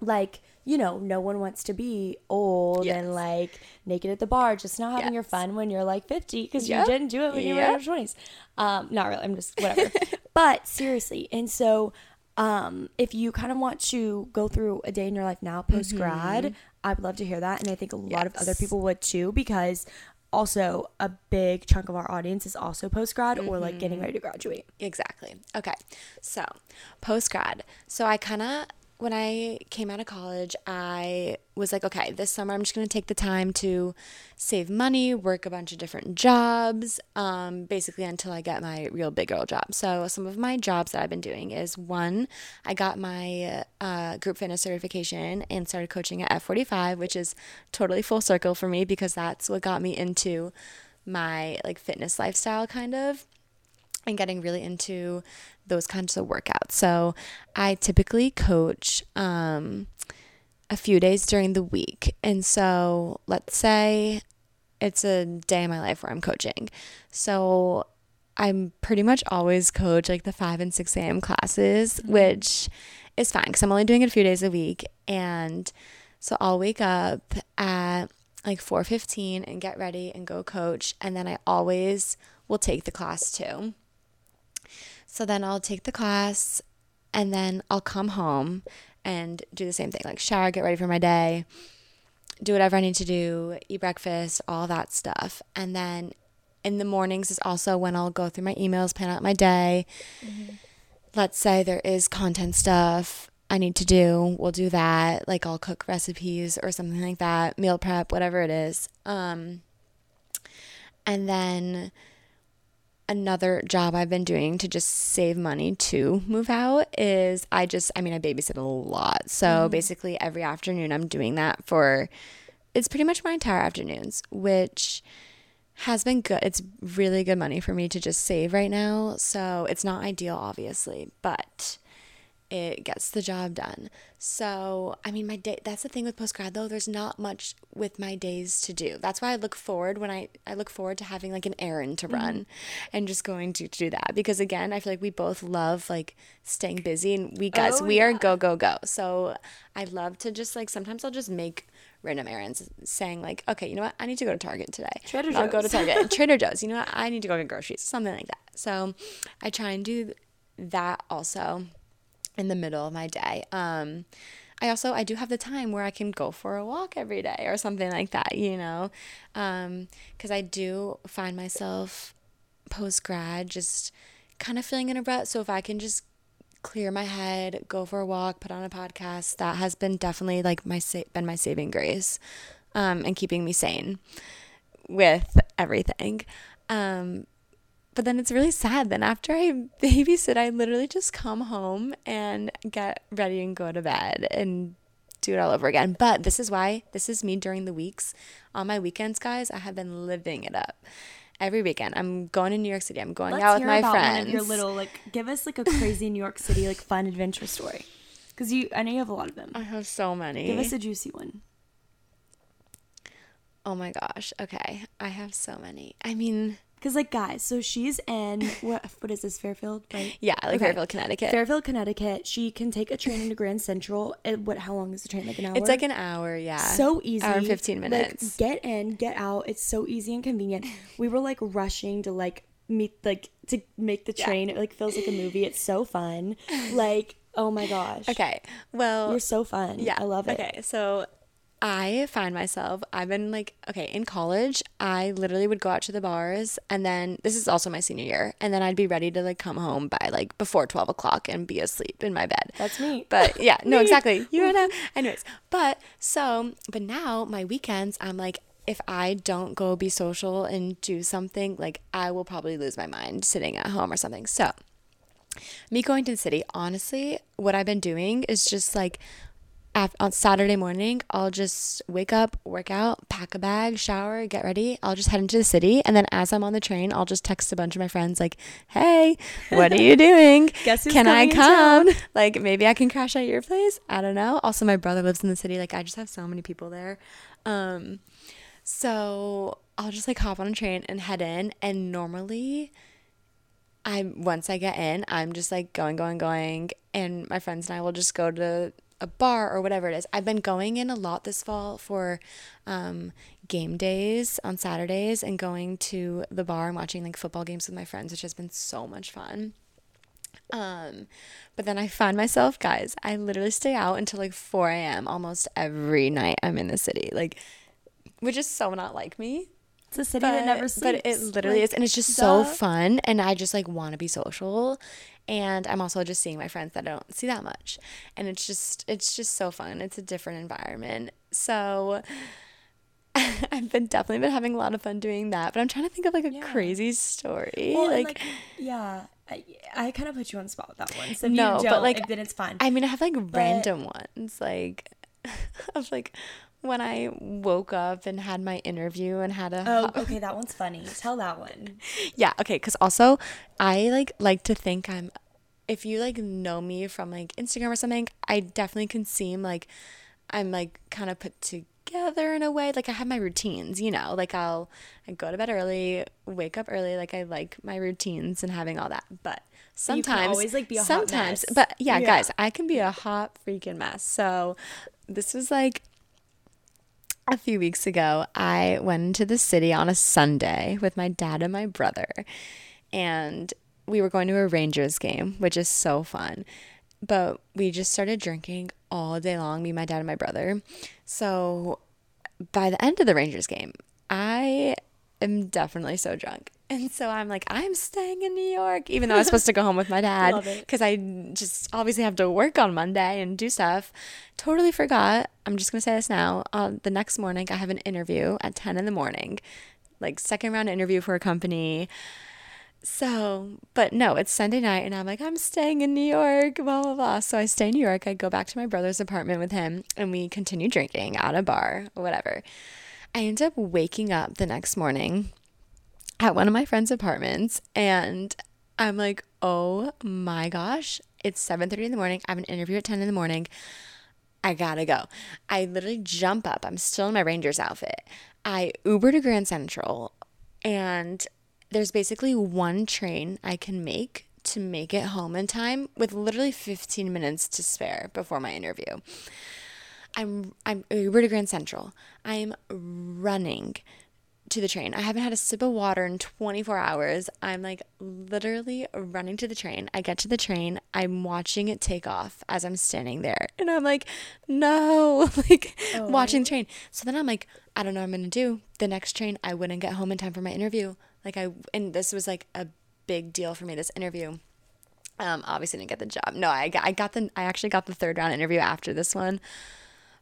Like, you know, no one wants to be old yes. and like naked at the bar, just not having yes. your fun when you're like 50 because yep. you didn't do it when yep. you were in your 20s. Um, not really. I'm just whatever. [laughs] but seriously. And so um, if you kind of want to go through a day in your life now post grad, mm-hmm. I would love to hear that. And I think a lot yes. of other people would too, because also a big chunk of our audience is also post grad mm-hmm. or like getting mm-hmm. ready to graduate. Exactly. Okay. So, post grad. So, I kind of when I came out of college, I was like, okay, this summer I'm just going to take the time to save money, work a bunch of different jobs, um, basically until I get my real big girl job. So, some of my jobs that I've been doing is one, I got my uh, group fitness certification and started coaching at F45, which is totally full circle for me because that's what got me into my like fitness lifestyle kind of and getting really into those kinds of workouts. So I typically coach um, a few days during the week. And so let's say it's a day in my life where I'm coaching. So I'm pretty much always coach like the 5 and 6 a.m. classes, mm-hmm. which is fine because I'm only doing it a few days a week. And so I'll wake up at like 4:15 and get ready and go coach and then I always will take the class too. So then I'll take the class and then I'll come home and do the same thing like shower, get ready for my day, do whatever I need to do, eat breakfast, all that stuff. And then in the mornings is also when I'll go through my emails, plan out my day. Mm-hmm. Let's say there is content stuff I need to do, we'll do that. Like I'll cook recipes or something like that, meal prep, whatever it is. Um, and then another job I've been doing to just save money to move out is I just, I mean, I babysit a lot. So mm basically, every afternoon I'm doing that for, it's pretty much my entire afternoons, which has been good. It's really good money for me to just save right now. So it's not ideal, obviously, but it gets the job done. So, I mean, my day, that's the thing with post grad though, there's not much with my days to do. That's why I look forward when I, I look forward to having like an errand to run mm-hmm. and just going to, to do that. Because again, I feel like we both love like staying busy and we guys, oh, we yeah. are go, go, go. So I love to just like, sometimes I'll just make random errands saying like, okay, you know what? I need to go to Target today. Trader Joe's. I'll go to Target. [laughs] Trader Joe's. You know what? I need to go get groceries. Something like that. So I try and do that also in the middle of my day. Um, I also I do have the time where I can go for a walk every day or something like that, you know, because um, I do find myself post grad just kind of feeling in a rut. So if I can just clear my head, go for a walk, put on a podcast, that has been definitely like my sa- been my saving grace, um, and keeping me sane with everything. Um, but then it's really sad. Then after I [laughs] babysit, I literally just come home and get ready and go to bed and do it all over again. But this is why this is me during the weeks. On my weekends, guys, I have been living it up. Every weekend, I'm going to New York City. I'm going Let's out with my friends. your little like, give us like a crazy New York City like fun adventure story, because you, I know you have a lot of them. I have so many. Give us a juicy one. Oh my gosh. Okay, I have so many. I mean, because like guys, so she's in [laughs] what what is this Fairfield, right? Yeah, like okay. Fairfield, Connecticut. Fairfield, Connecticut. She can take a train into Grand Central. It, what? How long is the train? Like an hour. It's like an hour. Yeah. So easy. Hour fifteen minutes. Like, get in, get out. It's so easy and convenient. We were like rushing to like meet like to make the train. Yeah. It like feels like a movie. It's so fun. [laughs] Like oh my gosh. Okay. Well, you're so fun. Yeah, I love it. Okay, so I find myself, I've been like, okay, in college, I literally would go out to the bars and then this is also my senior year. And then I'd be ready to like come home by like before 12 o'clock and be asleep in my bed. That's me. But [laughs] yeah, no, exactly. You know, [laughs] anyways. But so, but now my weekends, I'm like, if I don't go be social and do something, like I will probably lose my mind sitting at home or something. So, me going to the city, honestly, what I've been doing is just like on Saturday morning, I'll just wake up, work out, pack a bag, shower, get ready. I'll just head into the city. And then as I'm on the train, I'll just text a bunch of my friends, like, hey, what are you [laughs] doing? Guess Can I come? Like, maybe I can crash at your place. I don't know. Also, my brother lives in the city. Like, I just have so many people there. Um, so I'll just like hop on a train and head in. And normally, I'm once I get in, I'm just like going, going, going. And my friends and I will just go to a bar or whatever it is. I've been going in a lot this fall for um, game days on Saturdays and going to the bar and watching like football games with my friends, which has been so much fun. Um, but then I find myself, guys, I literally stay out until like 4 a.m. almost every night I'm in the city, like, which is so not like me. It's a city but, that never sleeps. But it literally like, is. And it's just duh. so fun. And I just like want to be social. And I'm also just seeing my friends that I don't see that much. And it's just, it's just so fun. It's a different environment. So [laughs] I've been definitely been having a lot of fun doing that. But I'm trying to think of like a yeah. crazy story. Well, like, like, yeah. I, I kind of put you on the spot with that one. So no, but like, then it's fine. I mean, I have like but, random ones, like [laughs] of like when I woke up and had my interview and had a Oh, [laughs] okay, that one's funny. Tell that one. yeah, okay, cuz also I like like to think I'm if you like know me from like Instagram or something, I definitely can seem like I'm like kind of put together in a way. Like I have my routines, you know, like I'll I go to bed early, wake up early, like I like my routines and having all that. But sometimes always like be a sometimes, but yeah, yeah, guys, I can be a hot freaking mess. So this was like a few weeks ago, I went into the city on a Sunday with my dad and my brother, and we were going to a Rangers game, which is so fun. But we just started drinking all day long, me, my dad, and my brother. So by the end of the Rangers game, I am definitely so drunk. And so I'm like, I'm staying in New York, even though I was supposed to go home with my [laughs] dad because I just obviously have to work on Monday and do stuff. Totally forgot. I'm just gonna say this now. Uh, the next morning, I have an interview at 10 in the morning, like second round interview for a company. So, but no, it's Sunday night, and I'm like, I'm staying in New York, blah, blah, blah. So I stay in New York. I go back to my brother's apartment with him, and we continue drinking at a bar, whatever. I end up waking up the next morning at one of my friend's apartments and I'm like, oh my gosh, it's 7:30 in the morning. I have an interview at 10 in the morning. I gotta go. I literally jump up. I'm still in my Rangers outfit. I Uber to Grand Central, and there's basically one train I can make to make it home in time with literally 15 minutes to spare before my interview. I'm I'm Uber to Grand Central. I'm running to the train. I haven't had a sip of water in 24 hours. I'm like literally running to the train. I get to the train. I'm watching it take off as I'm standing there. And I'm like, no, [laughs] like oh. watching the train. So then I'm like, I don't know what I'm going to do. The next train, I wouldn't get home in time for my interview. Like I, and this was like a big deal for me, this interview. Um, obviously didn't get the job. No, I I got the, I actually got the third round interview after this one.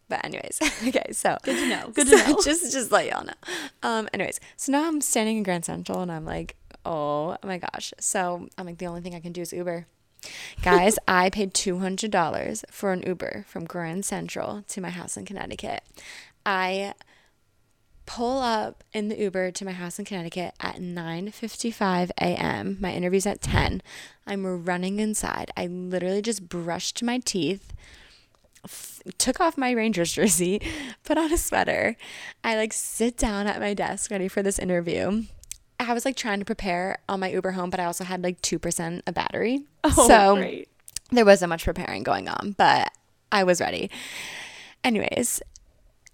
But anyways, [laughs] okay, so good to know. Good [laughs] to know. [laughs] Just just let y'all know. Um, anyways, so now I'm standing in Grand Central and I'm like, oh my gosh. So I'm like, the only thing I can do is Uber. Guys, I paid two hundred dollars for an Uber from Grand Central to my house in Connecticut. I pull up in the Uber to my house in Connecticut at 9:55 a.m. My interview's at 10. I'm running inside. I literally just brushed my teeth, f- took off my Rangers jersey, [laughs] put on a sweater. I like sit down at my desk ready for this interview. I was like trying to prepare on my Uber home, but I also had like 2% of battery. Oh, so great. there wasn't much preparing going on, but I was ready. Anyways,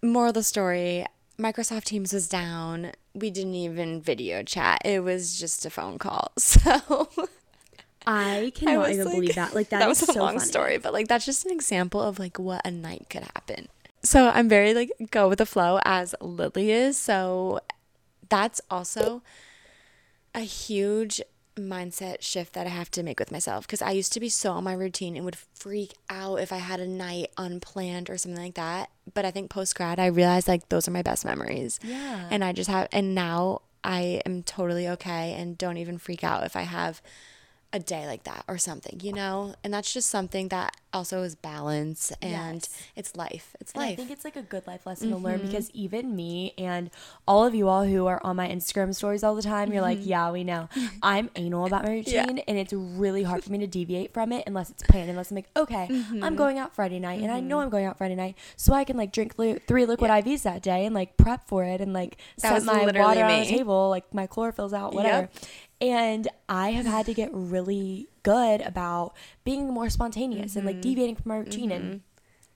moral of the story Microsoft Teams was down. We didn't even video chat. It was just a phone call. [laughs] So I cannot I even like, believe that. Like that, that was a so long funny. story, but like that's just an example of like what a night could happen. So I'm very like go with the flow as Lilly is. So that's also a huge mindset shift that I have to make with myself because I used to be so on my routine and would freak out if I had a night unplanned or something like that. But I think post grad, I realized like those are my best memories. Yeah. And I just have, and now I am totally okay and don't even freak out if I have a day like that or something, you know? And that's just something that also is balance and yes. it's life. It's and life. I think it's like a good life lesson mm-hmm. to learn mm-hmm. because even me and all of you all who are on my Instagram stories all the time, you're like, mm-hmm. yeah, we know. [laughs] I'm anal about my routine yeah. and it's really hard for me to deviate from it unless it's planned, unless I'm like, okay, mm-hmm. I'm going out Friday night and I know mm-hmm. I'm going out Friday night. So I can like drink li- three liquid yeah. IVs that day and like prep for it and like that set my water me. on the table, like my chlorophyll's out, whatever. Yep. And I have had to get really good about being more spontaneous mm-hmm. and like mm-hmm. deviating from my routine mm-hmm. and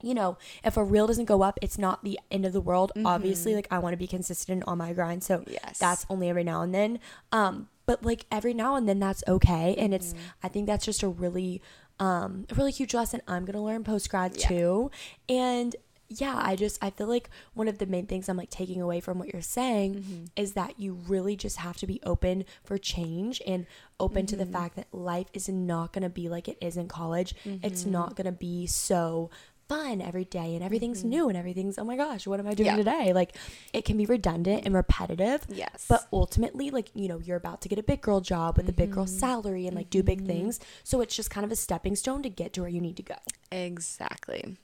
you know, if a reel doesn't go up, it's not the end of the world. Mm-hmm. Obviously, like I want to be consistent on my grind. So yes. that's only every now and then. Um, but like every now and then that's okay. And it's mm-hmm. I think that's just a really um a really huge lesson I'm gonna learn post grad yeah. too. And yeah, I just I feel like one of the main things I'm like taking away from what you're saying mm-hmm. is that you really just have to be open for change and open mm-hmm. to the mm-hmm. fact that life is not going to be like it is in college. Mm-hmm. It's not going to be so fun every day and everything's mm-hmm. new and everything's oh my gosh what am i doing yeah. today like it can be redundant and repetitive yes but ultimately like you know you're about to get a big girl job with mm-hmm. a big girl mm-hmm. salary and like do big mm-hmm. things so it's just kind of a stepping stone to get to where you need to go exactly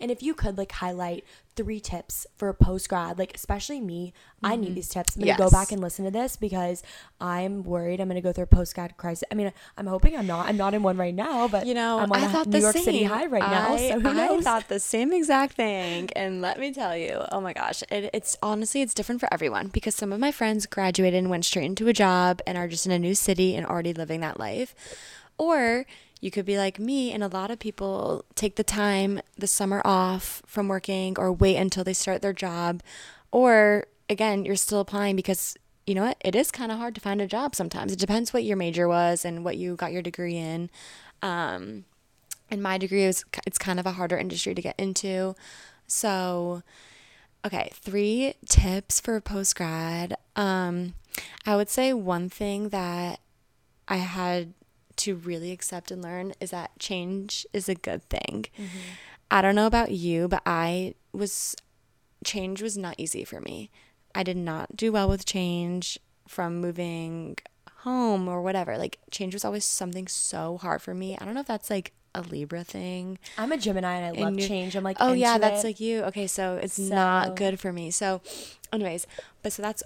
and if you could like highlight three tips for a post grad, like especially me, mm-hmm. I need mm-hmm. these tips. I'm gonna yes. go back and listen to this because I'm worried I'm gonna go through a post grad crisis. I mean, I'm hoping I'm not. I'm not in one right now, but you know, I'm on I thought New York same. City high right now. I, so who knows? I thought the same exact thing, and let me tell you, oh my gosh, it, it's honestly it's different for everyone because some of my friends graduated and went straight into a job and are just in a new city and already living that life, or you could be like me, and a lot of people take the time, the summer off from working, or wait until they start their job. Or again, you're still applying because you know what? It is kind of hard to find a job sometimes. It depends what your major was and what you got your degree in. Um, and my degree is it's kind of a harder industry to get into. So, okay, three tips for post grad. Um, I would say one thing that I had to really accept and learn is that change is a good thing. Mm-hmm. I don't know about you, but I was, change was not easy for me. I did not do well with change from moving home or whatever. Like, change was always something so hard for me. I don't know if that's like a Libra thing. I'm a Gemini and I and love change. I'm like, oh yeah, that's it. like you. Okay, so it's so. not good for me. So, anyways, but so that's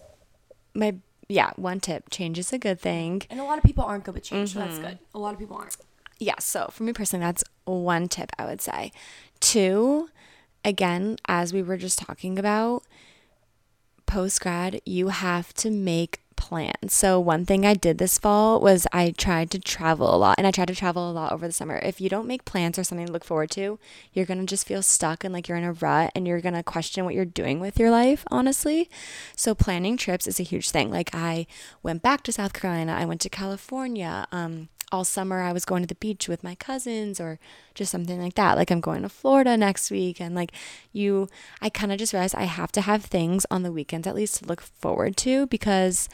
my yeah, one tip change is a good thing. And a lot of people aren't good with change, so Mm-hmm. that's good. A lot of people aren't. Yeah, so for me personally, that's one tip I would say. Two, again, as we were just talking about, post grad, you have to make plans. So, one thing I did this fall was I tried to travel a lot and I tried to travel a lot over the summer. If you don't make plans or something to look forward to, you're going to just feel stuck and like you're in a rut and you're going to question what you're doing with your life, honestly. So, planning trips is a huge thing. Like, I went back to South Carolina, I went to California. Um, all summer I was going to the beach with my cousins or just something like that. Like I'm going to Florida next week and like you I kind of just realized I have to have things on the weekends at least to look forward to because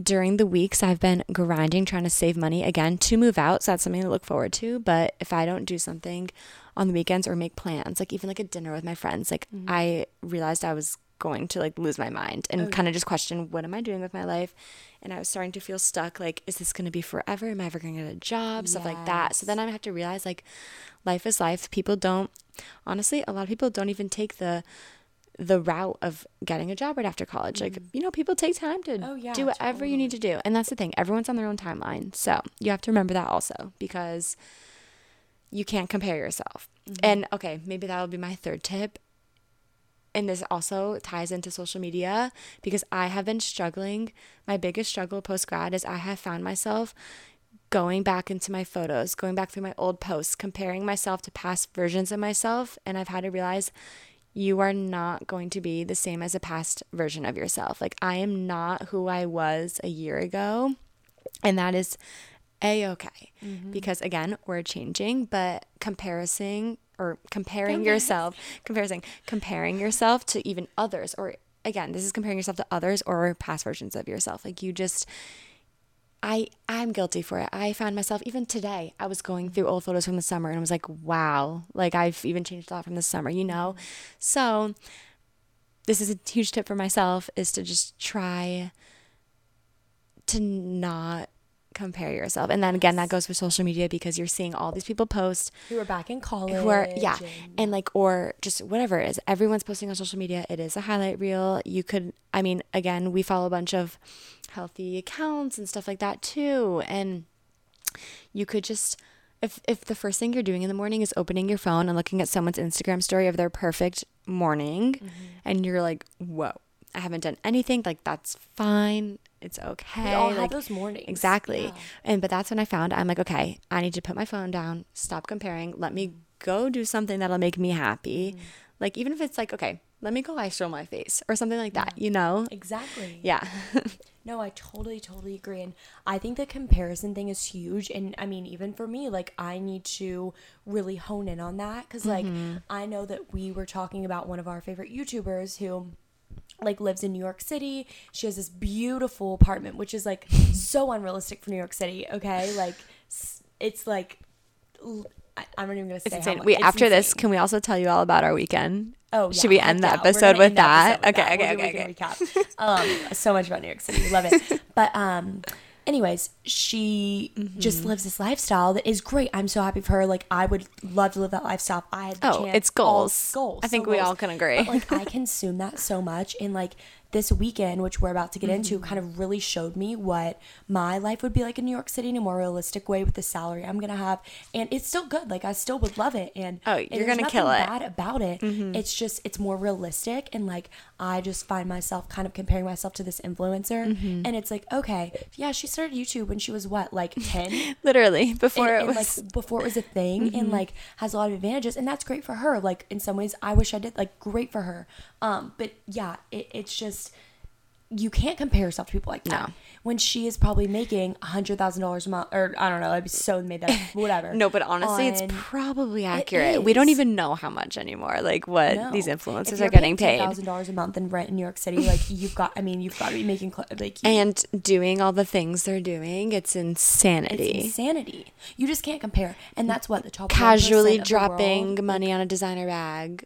during the weeks I've been grinding trying to save money again to move out. So that's something to look forward to, but if I don't do something on the weekends or make plans, like even like a dinner with my friends, like mm-hmm. I realized I was going to like lose my mind and kind of just question what am I doing with my life? And I was starting to feel stuck like is this going to be forever? Am I ever going to get a job? Stuff like that. So then I have to realize like life is life. People don't honestly, a lot of people don't even take the the route of getting a job right after college. Like, mm-hmm. you know, people take time to Oh, yeah, do whatever you need to do. And that's the thing. Everyone's on their own timeline. So you have to remember that also because you can't compare yourself. Mm-hmm. And okay, maybe that'll be my third tip. And this also ties into social media because I have been struggling. My biggest struggle post grad is I have found myself going back into my photos, going back through my old posts, comparing myself to past versions of myself. And I've had to realize you are not going to be the same as a past version of yourself. Like, I am not who I was a year ago. And that is a okay. Mm-hmm. Because again, we're changing, but comparison or comparing yourself, comparison, comparing yourself to even others, or again, this is comparing yourself to others or past versions of yourself. Like, you just, I I'm guilty for it. I found myself even today. I was going through old photos from the summer and I was like, wow, like I've even changed a lot from the summer, you know. So this is a huge tip for myself is to just try to not compare yourself. And then again, that goes for social media because you're seeing all these people post Who are back in college. who are yeah and- and like or just whatever it is everyone's posting on social media it is a highlight reel you could i mean again we follow a bunch of healthy accounts and stuff like that too and you could just if if the first thing you're doing in the morning is opening your phone and looking at someone's instagram story of their perfect morning Mm-hmm. and you're like whoa i haven't done anything like that's fine it's okay We all have those mornings. Exactly. Yeah. And but that's when I found I'm like, okay, I need to put my phone down, stop comparing, let me go do something that'll make me happy. Mm. Like even if it's like, okay, let me go ice roll my face or something like that, you know? Exactly. Yeah. [laughs] No, I totally, totally agree. And I think the comparison thing is huge. And I mean, even for me, like, I need to really hone in on that. Cause, like, mm-hmm. I know that we were talking about one of our favorite YouTubers who, like, lives in New York City. She has this beautiful apartment, which is, like, [laughs] so unrealistic for New York City. Okay. Like, it's like, I, am not even going to say how much- Wait, it's after this, can we also tell you all about our weekend? Oh, Should we end the yeah. We're episode with end that? episode with Okay, that. okay, We'll do okay, recap. Um, so much about New York City. Love it. [laughs] But um, anyways, she Mm-hmm. just lives this lifestyle that is great. I'm so happy for her. Like I would love to live that lifestyle. I had the Oh, chance. it's All goals. goals. I think so we goals. all can agree. But, like I [laughs] consume that so much, and like this weekend, which we're about to get into, Mm-hmm. kind of really showed me what my life would be like in New York City in a more realistic way with the salary I'm gonna have, and it's still good. Like I still would love it, and Oh, you're there's gonna kill it. Mm-hmm. Bad about it. It's just it's more realistic, and like I just find myself kind of comparing myself to this influencer, Mm-hmm. and it's like okay, yeah, she started YouTube when she was what like ten [laughs] Literally, before and, it and, was Mm-hmm. like before it was a thing and like has a lot of advantages and that's great for her like in some ways i wish i did like great for her um but yeah it, it's just you can't compare yourself to people like that No. when she is probably making a hundred thousand dollars a month or i don't know i'd be so made that up, [laughs] whatever No, but honestly, it's probably accurate. We don't even know how much anymore, like what No. these influencers you're getting paid. thousand dollars a month in rent in New York City, like you've got. I mean, you've got to be making cl- like you- And doing all the things they're doing, it's insanity. it's insanity. You just can't compare, and that's what the top 1% Casually the dropping world- money on a designer bag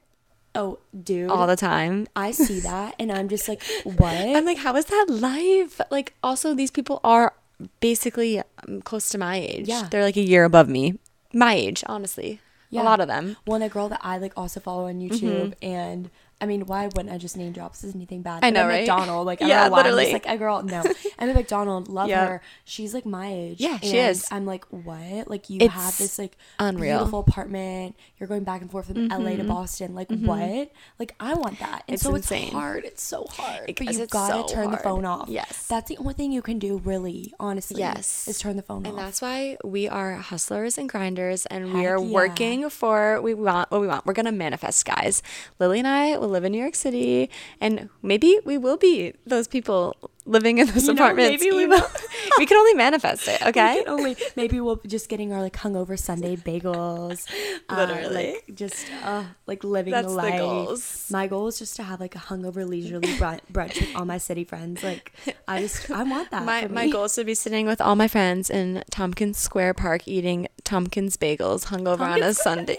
Oh, dude, all the time. I see that, and I'm just like, [laughs] what? I'm like, how is that life? Like, also, these people are basically um, close to my age. Yeah. They're like a year above me. My age, honestly. Yeah. A lot of them. One a girl that I like also follow on YouTube, Mm-hmm. and I mean, why wouldn't I just name drop? This is anything bad. I know, Emma right? McDonald, like, [laughs] I Yeah, don't know why. I'm literally. just like, a girl, no. [laughs] Emma McDonald, love Yep. her. She's like my age. Yeah, she and is. I'm like, what? Like, you It's have this like unreal. beautiful apartment. You're going back and forth from LA to mm-hmm. Boston. Like, mm-hmm. what? Like, I want that. And It's so insane. it's hard. It's so hard. But you've got to so turn the phone off. Yes. That's the only thing you can do, really, honestly. Yes. Is turn the phone And off. And that's why we are hustlers and grinders and we are yeah. working for we want what we want. We're gonna manifest, guys. Lilly and I will live in New York City and maybe we will be those people living in those You know, apartments. maybe we will. [laughs] we can only manifest it, [laughs] okay? We can only maybe we'll be just getting our like hungover Sunday [laughs] bagels. uh, Literally. like just uh like living That's the the life. goals. My goal is just to have like a hungover leisurely brunch, with all my city friends. Like I just I want that. My my goal is to be sitting with all my friends in Tompkins Square Park eating Tompkins bagels hungover on a Tompkins Sunday.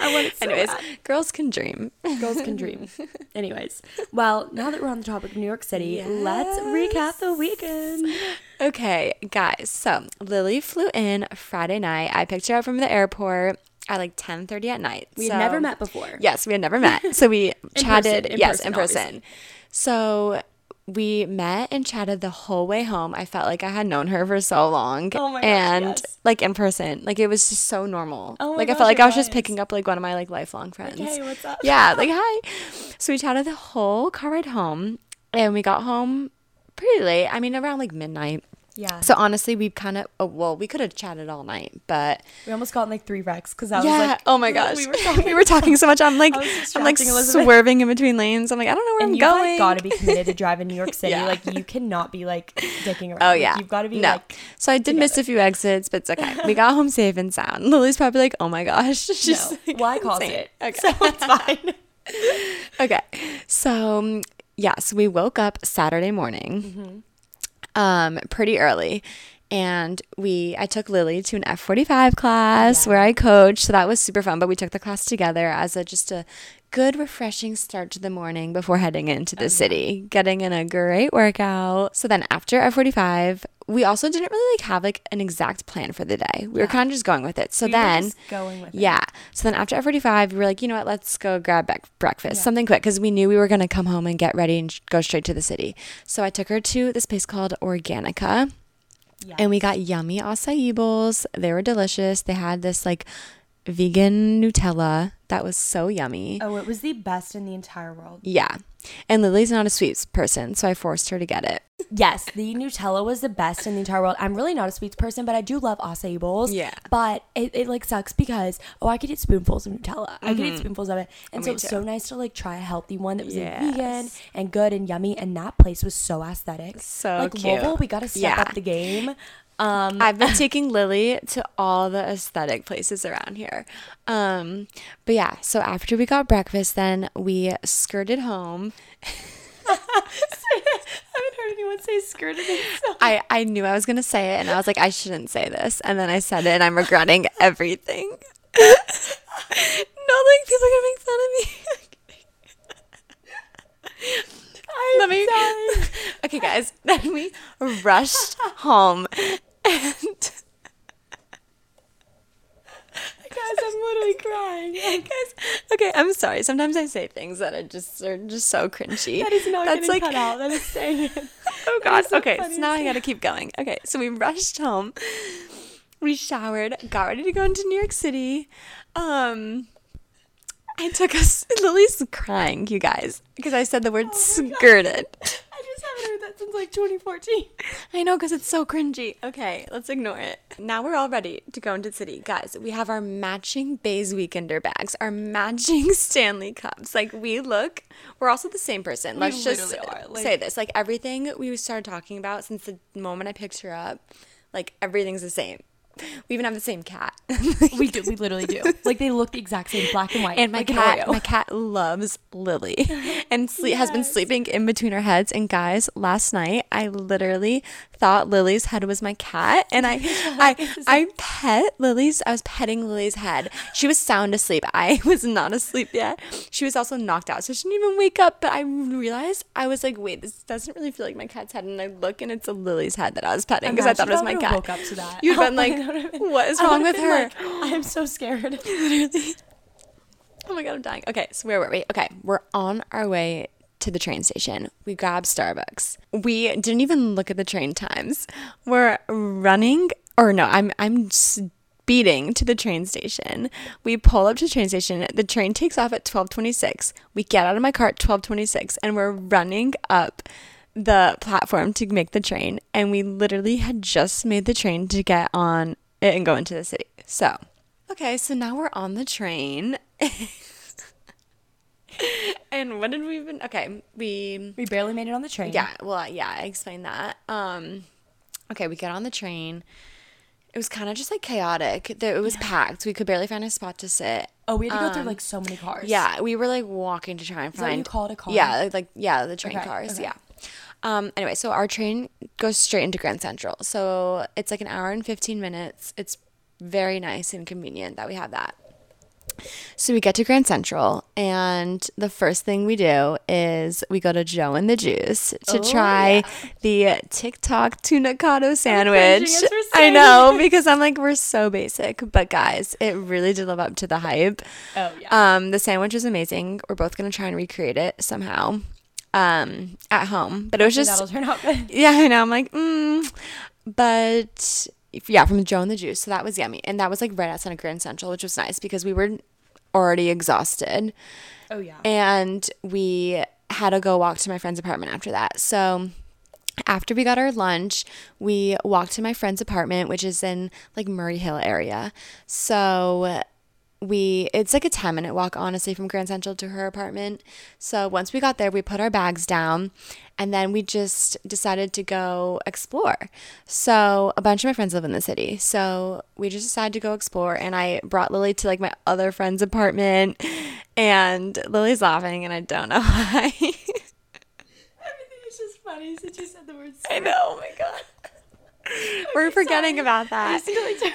I want it so Anyways, bad. girls can dream. Girls can dream. [laughs] Anyways, well, now that we're on the topic of New York City, let's recap the weekend. Okay, guys. So Lilly flew in Friday night. I picked her up from the airport at like ten thirty at night. We've So- never met before. Yes, we had never met. So we [laughs] chatted. person, in yes, person, in person. obviously. So we met and chatted the whole way home. I felt like I had known her for so long. Oh my gosh, And yes. like in person, like it was just so normal. Oh my like I gosh, felt like I was just picking up like one of my like lifelong friends. hey, what's up? Yeah, [laughs] like hi. So we chatted the whole car ride home, and we got home pretty late. I mean, around like midnight. Yeah. So honestly, we've kind of oh, well, we could have chatted all night, but we almost got in like three wrecks because I yeah. was like, oh my [laughs] gosh, [laughs] we were talking. we were talking so much. I'm like, [laughs] I'm like Elizabeth. swerving in between lanes. I'm like, I don't know where and I'm you've going. like, got to be committed to drive in New York City. Yeah. Like you cannot be like dicking around. Oh Like, yeah, you've got to be no. like. so I did miss a few exits, but it's okay. We got home safe and sound. Lilly's probably like, "Oh my gosh, she's No. like, Well, I caused it, Okay, so it's fine. okay. So um, yeah, so we woke up Saturday morning, Mm-hmm. Um, pretty early, and we I took Lilly to an F forty five class where I coached, so that was super fun. But we took the class together as a just a good, refreshing start to the morning before heading into the city, getting in a great workout. So then after F forty five. We also didn't really like have like an exact plan for the day. We were kind of just going with it. So We then, just going with it. yeah. So then after F45, we were like, you know what? Let's go grab bec- breakfast, something quick, because we knew we were going to come home and get ready and sh- go straight to the city. So I took her to this place called Organica, and we got yummy acai bowls. They were delicious. They had this like vegan Nutella that was so yummy. Oh, it was the best in the entire world. Yeah. And Lilly's not a sweets person, so I forced her to get it. Yes, the Nutella was the best in the entire world. I'm really not a sweets person, but I do love acai bowls. Yeah. But it, it like sucks because oh, I could eat spoonfuls of Nutella. I could eat spoonfuls of it, and so Mm-hmm. It was too. so nice to like try a healthy one that was like vegan and good and yummy. And that place was so aesthetic. So like cute. Louisville, we got to step Yeah. up the game. Um, I've been [laughs] taking Lilly to all the aesthetic places around here. Um, but yeah, so after we got breakfast, then we skirted home. [laughs] I haven't heard anyone say skirted so I, I knew I was going to say it, and I was like, I shouldn't say this. And then I said it, and I'm regretting [laughs] everything. no, like, people are going to make fun of me. Let me. Okay, guys. Then we rushed home, and [laughs] Guys, I'm literally crying. [laughs] guys, okay, I'm sorry. Sometimes I say things that are just are just so cringy. That is not That's getting like, cut out. That is saying. [laughs] in. oh god. so okay, so now I gotta keep going. Okay, so we rushed home. We showered, got ready to go into New York City. Um, I took us. Lilly's crying, you guys, because I said the word skirted. I just haven't heard that since like 2014. I know because it's so cringy. Okay, let's ignore it. Now we're all ready to go into the city. Guys, we have our matching Béis Weekender bags, our matching [laughs] Stanley cups. Like, we look, we're also the same person. Let's just like- say this. Like, everything we started talking about since the moment I picked her up, like, everything's the same. We even have the same cat. [laughs] We do. We literally do. Like they look the exact same, black and white. And my like cat, Oreo. my cat loves Lilly, [laughs] and sleep has been sleeping in between our heads. And guys, last night I literally thought Lilly's head was my cat, and I, [laughs] I, I pet Lilly's. I was petting Lilly's head. She was sound asleep. [laughs] I was not asleep yet. She was also knocked out, so she didn't even wake up. But I realized I was like, wait, this doesn't really feel like my cat's head. And I look, and it's a Lilly's head that I was petting because I thought it was my cat. woke up to that. You'd [laughs] Oh been like, God, been- what is wrong with her? like, I am so scared. literally. Oh my god, I'm dying. Okay, so where were we? Okay, we're on our way to the train station. We grab Starbucks. We didn't even look at the train times. We're running, or no, I'm I'm speeding to the train station. We pull up to the train station. The train takes off at 12:26. We get out of my car at 12:26, and we're running up the platform to make the train. And we literally had just made the train to get on it and go into the city. So, okay, so now we're on the train. [laughs] [laughs] and when did we even okay we We barely made it on the train. yeah well yeah i explained that. Um okay we get on the train. It was kind of just like chaotic. It was packed. We could barely find a spot to sit. Oh, we had to go through like so many cars. Um, yeah we were like walking to try and what you find call it, a car? yeah like, like yeah the train Okay, cars okay. yeah. Um anyway so our train goes straight into grand central. So it's like an hour and 15 minutes. It's very nice and convenient that we have that so we get to Grand Central, and the first thing we do is we go to Joe and the Juice to Oh, try the TikTok Tunacado sandwich. cringing as we're I know because I'm like we're so basic, but guys, it really did live up to the hype. Oh yeah. Um, the sandwich was amazing. We're both gonna try and recreate it somehow, um, at home. But it was just that'll turn out [laughs] yeah, I know. I'm like, mm. but yeah, from Joe and the Juice. So that was yummy, and that was like right outside of Grand Central, which was nice because we were already exhausted, Oh yeah. and we had to go walk to my friend's apartment after that. So after we got our lunch, we walked to my friend's apartment, which is in like Murray Hill area. So we it's like a 10 minute walk honestly from Grand Central to her apartment. So once we got there, we put our bags down and then we just decided to go explore. So a bunch of my friends live in the city. So we just decided to go explore and I brought Lilly to like my other friend's apartment and Lilly's laughing and I don't know [laughs] why. Everything is just funny since you said the word. I know, oh my god. [laughs] We're forgetting sorry. about that.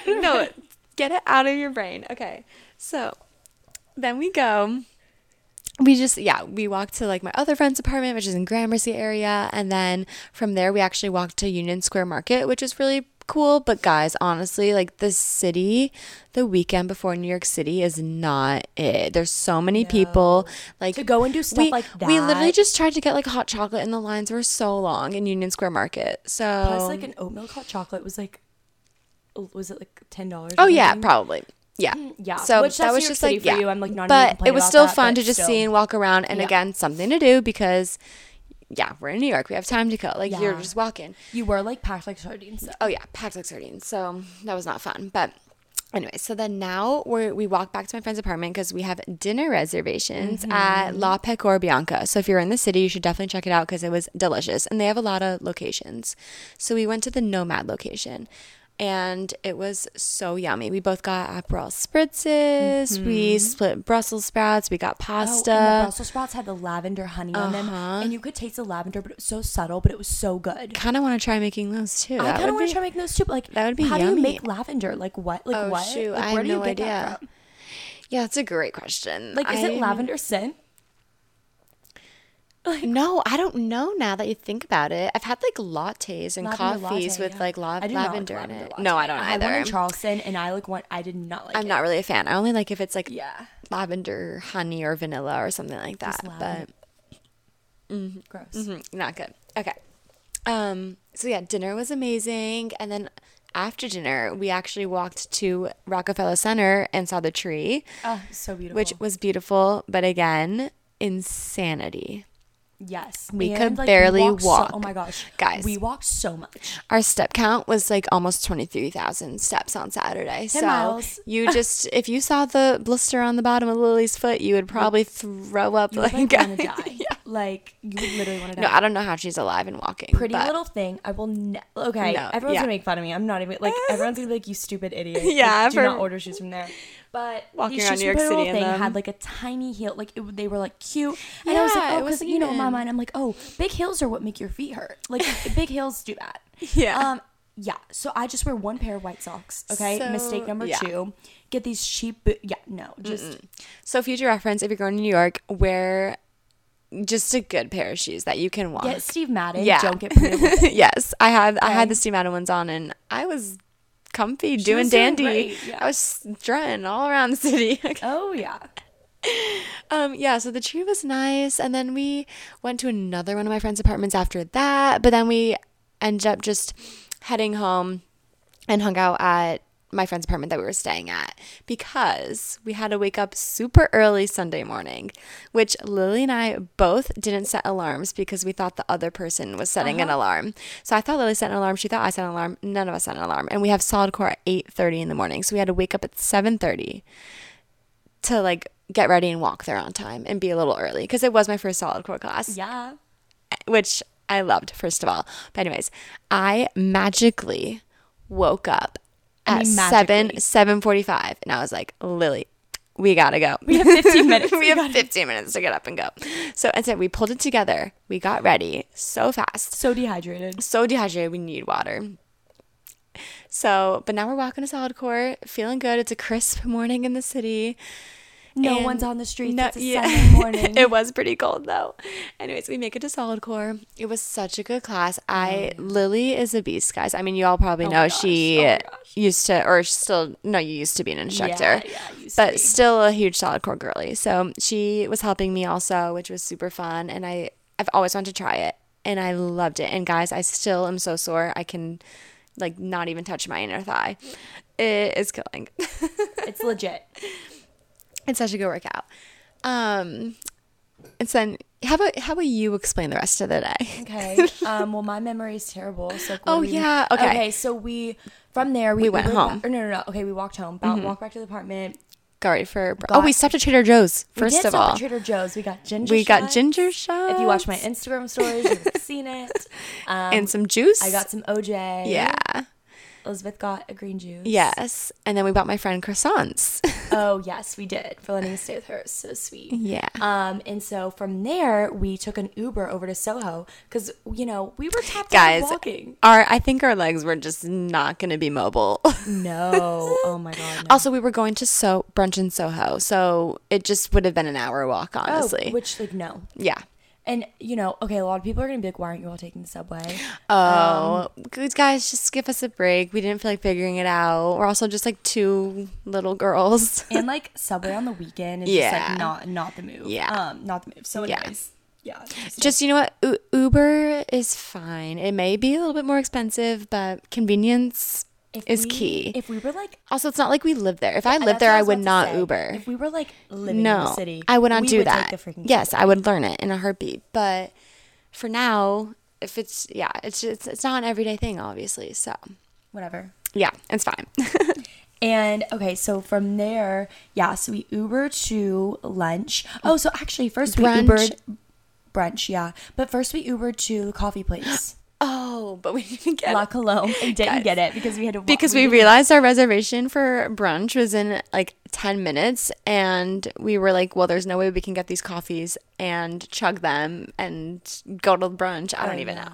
no, get it out of your brain. Okay. So then we go. We just yeah, we walked to like my other friend's apartment, which is in Gramercy area, and then from there we actually walked to Union Square Market, which is really cool. But guys, honestly, like the city, the weekend before New York City is not it. There's so many people. Like To go and do stuff we, like We literally just tried to get like hot chocolate, and the lines were so long in Union Square Market. So Plus, like an oat milk hot chocolate was like, was it like ten dollars? Oh yeah, probably. Yeah. yeah. So Which, that was just like for yeah. you. I'm, like, not but it was still that, fun to just still. see and walk around, and Yeah. again, something to do because yeah, we're in New York. We have time to kill. Like you're just walking. You were like packed like sardines. Though. Oh yeah, packed like sardines. So that was not fun. But anyway, so then now we we walk back to my friend's apartment because we have dinner reservations Mm-hmm. at La Pecora Bianca. So if you're in the city, you should definitely check it out because it was delicious, and they have a lot of locations. So we went to the Nomad location. And it was so yummy. We both got Aperol spritzes. We split Brussels sprouts. We got Mm-hmm. Oh, pasta. and the Brussels sprouts had the lavender honey on them, Uh-huh. and you could taste the lavender, but it was so subtle, but it was so good. kind of want to try making those too. I kind of want to try making those too. But like, that would be how do you make lavender? Like what? Like Oh, what? shoot, Like, I had where do you no get that idea. from? Yeah, that's a great question. Like, is I- it lavender scent? No, I don't know now that you think about it. I've had like lattes and Lavender coffees latte, with yeah. like lav- I do like lavender in it. latte. No, I don't I either. one in Charleston, and I like one. I did not like. I'm it. not really a fan. I only like if it's like Yeah. lavender, honey, or vanilla or something like that. But lavender. Gross. mhm, not good. Okay. Um. So yeah, dinner was amazing, and then after dinner, we actually walked to Rockefeller Center and saw the tree, Oh, so beautiful. which was beautiful. But again, insanity. Yes, we And, could like, barely so- oh walk. oh my gosh, Guys. we walked so much. Our step count was like almost 23,000 steps on Saturday. so miles. you just, [laughs] if you saw the blister on the bottom of Lilly's foot, you would probably throw up. You like, like [laughs] to die. Yeah. Like you would literally want to die. No, I don't know how she's alive and walking. Pretty but- little thing. I will. Ne- okay, No, everyone's yeah. gonna make fun of me. I'm not even like [laughs] everyone's gonna be like, "You stupid idiot." [laughs] Yeah, like, do not order shoes from there. But Walking these around New York City Thing them. had like a tiny heel. Like it, they were like cute, and I was Yeah, like, oh, because you know, in my mind, I'm like, oh, big heels are what make your feet hurt. [laughs] Like big heels do that. Yeah. Um. Yeah. So I just wear one pair of white socks. Okay. So, Mistake number yeah. two. Get these cheap. Bo- yeah. No. Just So, future reference, if you're going to New York, wear just a good pair of shoes that you can walk. get Steve Madden. yeah. Don't get [laughs] yes, I had I had the Steve Madden ones on, and I was comfy doing was doing dandy. great, yeah. I was strutting all around the city. [laughs] Oh yeah. um, yeah, so the tree was nice. And then we went to another one of my friend's apartments after that. But then we ended up just heading home and hung out at my friend's apartment that we were staying at because we had to wake up super early Sunday morning, which Lilly and I both didn't set alarms because we thought the other person was setting uh-huh. an alarm. So I thought Lilly set an alarm, she thought I set an alarm, none of us set an alarm. And we have solid core at 8:30 in the morning. So we had to wake up at 7:30 to like get ready and walk there on time and be a little early because it was my first solid core class. Yeah. Which I loved, first of all. But, anyways, I magically woke up at mean, seven seven forty five, and I was like, Lilly, we gotta go. We have fifteen minutes. [laughs] we, we have fifteen minutes to get up and go. So instead, we pulled it together. We got ready so fast, so dehydrated, so dehydrated. We need water. So, but now we're walking to solid core, feeling good. It's a crisp morning in the city. No and one's on the streets. No, it's a yeah. Sunday morning. [laughs] it was pretty cold though. Anyways, we make it to solid core. It was such a good class. Mm. I oh, Lilly is a beast, guys. I mean, you all probably oh know she oh used to, or still, no, you used to be an instructor. Yeah, yeah, but still a huge solid core girly. So she was helping me also, which was super fun, and I I've always wanted to try it, and I loved it. And guys, I still am so sore. I can like not even touch my inner thigh. It is killing. [laughs] it's legit. It's such a good workout. Um, and then how about how about you explain the rest of the day? Okay. [laughs] Um, well, my memory is terrible. So oh we, yeah. Okay. Okay. So we from there we, we went home. Back, no, no, no. Okay, we walked home. mm-hmm. Walked back to the apartment. Got ready for. Got, oh, we stopped at Trader Joe's. First we of all, Trader Joe's. We got ginger. We shots. got ginger shots. If you watch my Instagram stories, you've seen it. [laughs] Um, and some juice. I got some OJ. Yeah. Elizabeth got a green juice. Yes. And then we bought my friend croissants. [laughs] oh, yes, we did. For letting us stay with her. It was so sweet. Yeah. Um, and so from there, we took an Uber over to Soho because, you know, we were tapped Guys, walking. Our, I think our legs were just not going to be mobile. [laughs] no. Oh, my God. No. Also, we were going to so brunch in Soho. So it just would have been an hour walk, oh, honestly. Oh, which, like, no. Yeah. And you know, okay, a lot of people are gonna be like, "Why aren't you all taking the subway?" Oh, um, guys, just give us a break. We didn't feel like figuring it out. We're also just like two little girls, [laughs] and like subway on the weekend is yeah. just like not not the move. Yeah, um, not the move. So anyways, yeah, yeah just, just you know what, U- Uber is fine. It may be a little bit more expensive, but convenience is we, key. If we were like, also, it's not like we live there. If I lived there, I, I would not say. Uber. If we were like living no, in the city, I would not do would that. yes, I would learn it in a heartbeat. But for now, if it's yeah, it's it's it's not an everyday thing, obviously. So whatever. Yeah, it's fine. [laughs] and okay, so from there, yeah, so we Uber to lunch. Oh, so actually, first brunch. we Ubered brunch, yeah, but first we Ubered to the coffee place. Oh, but we [laughs] didn't get La Colombe and didn't Guys, get it because we had to walk. because we, we realized our reservation for brunch was in like 10 minutes and we were like well there's no way we can get these coffees and chug them and go to brunch. I don't oh, even yeah. know.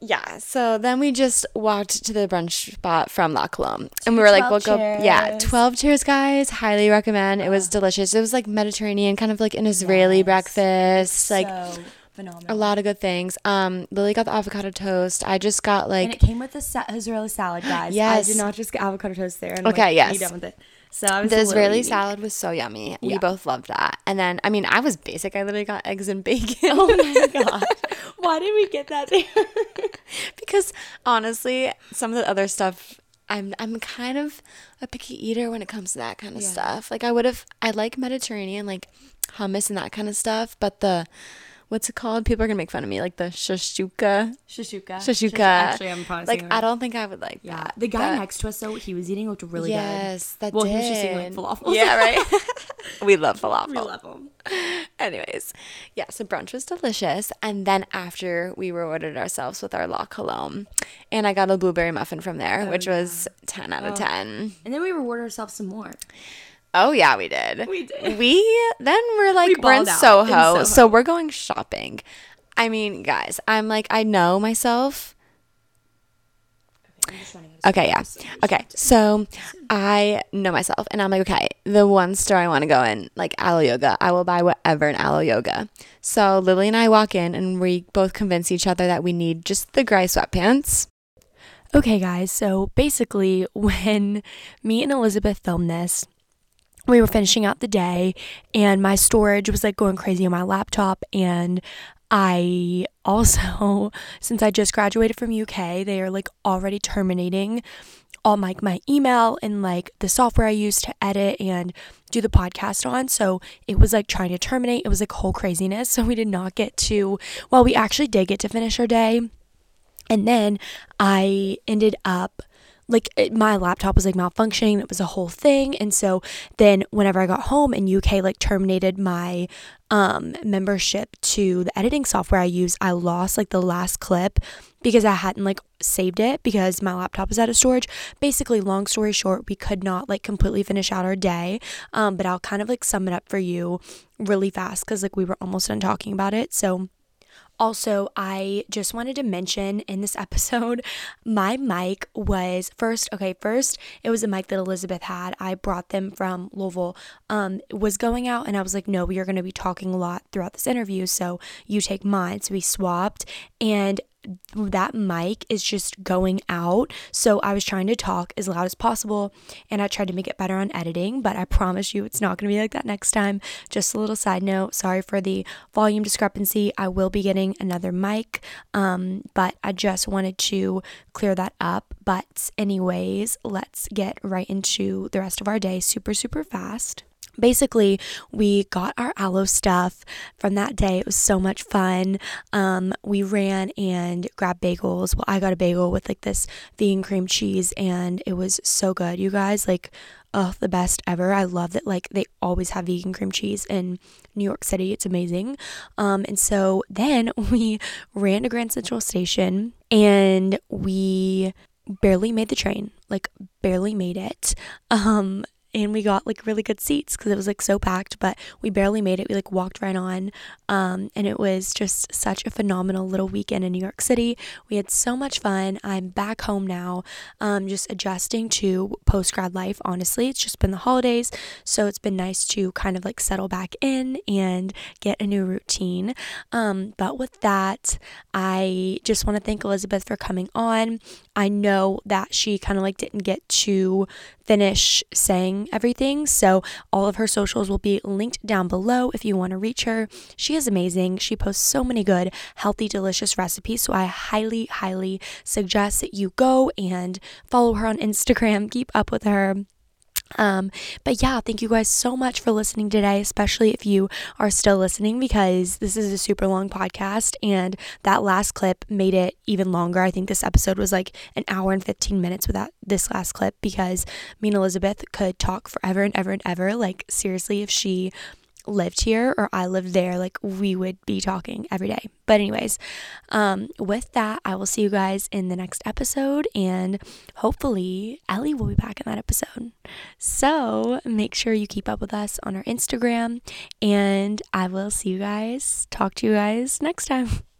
Yeah so then we just walked to the brunch spot from La Colombe and we were like we'll go yeah 12 chairs guys. Highly recommend. It was delicious. It was like mediterranean kind of like an israeli yes. breakfast like so phenomenal. A lot of good things. Um, Lilly got the avocado toast. I just got like, and it came with the sa- Israeli salad, guys. Yes, I did not just get avocado toast there. And, okay, like, yes, done with it. So I was the Israeli salad was so yummy. Yeah. We both loved that. And then, I mean, I was basic. I literally got eggs and bacon. [laughs] Oh my [laughs] god! Why did we get that there? [laughs] because honestly, some of the other stuff I'm I'm kind of a picky eater when it comes to that kind of yeah. stuff. Like I would have I like Mediterranean like hummus and that kind of stuff, but the what's it called? People are gonna make fun of me, like the shashuka. Shashuka. Shashuka. Actually, I'm probably like I don't think I would like yeah. that. The guy next to us, though, he was eating looked really yes, good. Yes, that well, did. he was just eating like falafel. Yeah, right. [laughs] [laughs] we love falafel. We love them. [laughs] Anyways, yeah. So brunch was delicious, and then after we rewarded ourselves with our La Colombe, and I got a blueberry muffin from there, oh, which yeah. was ten out of oh. ten. And then we rewarded ourselves some more. Oh yeah, we did. We did. We then we're like we we're in Soho, in Soho, so we're going shopping. I mean, guys, I'm like I know myself. Okay, yeah. Okay, so I know myself, and I'm like, okay, the one store I want to go in, like Alo Yoga, I will buy whatever in Alo Yoga. So Lilly and I walk in, and we both convince each other that we need just the gray sweatpants. Okay, guys, so basically, [laughs] when me and Elizabeth filmed this, we were finishing out the day and my storage was like going crazy on my laptop and I also [laughs] since I just graduated from UK, they are like already terminating all my my email and like the software I use to edit and do the podcast on. So it was like trying to terminate. It was like whole craziness. [laughs] So we did not get to well, we actually did get to finish our day. And then I ended up like it, my laptop was like malfunctioning. It was a whole thing. And so then whenever i got home and uk like terminated my um membership to the editing software i use i lost like the last clip because i hadn't like saved it because my laptop was out of storage. Basically long story short we could not like completely finish out our day. Um but i'll kind of like sum it up for you really fast because like we were almost done talking about it. So also, I just wanted to mention in this [laughs] episode, my mic was first, okay, first it was a mic that Elizabeth had. I brought them from Louisville. Um, was going out and I was like, no, we are going to be talking a lot throughout this interview, so you take mine. So we swapped and that mic is just going out. So I was trying to talk as loud as possible and I tried to make it better on editing, but I promise you it's not going to be like that next time. Just a little side note sorry for the volume discrepancy. I will be getting another mic, um, but I just wanted to clear that up. But, anyways, let's get right into the rest of our day super, super fast basically we got our Alo stuff from that day. It was so much fun. Um, we ran and grabbed bagels. Well i got a bagel with like this vegan cream cheese and it was so good. You guys like oh the best ever. I love that like they always have vegan cream cheese in new york city. It's amazing. Um, and so then [laughs] we ran to grand central station and we barely made the train like barely made it. Um and we got like really good seats because it was like so packed but we barely made it. We like walked right on um, and it was just such a phenomenal little weekend in new york city. We had so much fun. I'm back home now um, just adjusting to post grad life honestly. It's just been the holidays so it's been nice to kind of like settle back in and get a new routine. Um, but with that i just want to thank elizabeth for coming on. I know that she kind of like didn't get to finish saying everything. So, all of her socials will be linked down below if you want to reach her. She is amazing. She posts so many good, healthy, delicious recipes. So, I highly, highly suggest that you go and follow her on Instagram, [laughs] keep up with her. Um, but yeah, thank you guys so much for listening today, especially if you are still listening because this is a super long podcast and that last clip made it even longer. I think this episode was like an hour and 15 minutes without this last clip because me and Elizabeth could talk forever and ever and ever. Like, seriously, if she lived here or I lived there, like we would be talking every day. But, anyways, um, with that, I will see you guys in the next episode, and hopefully, Ellie will be back in that episode. So, make sure you keep up with us on our Instagram, and I will see you guys, talk to you guys next time. [laughs]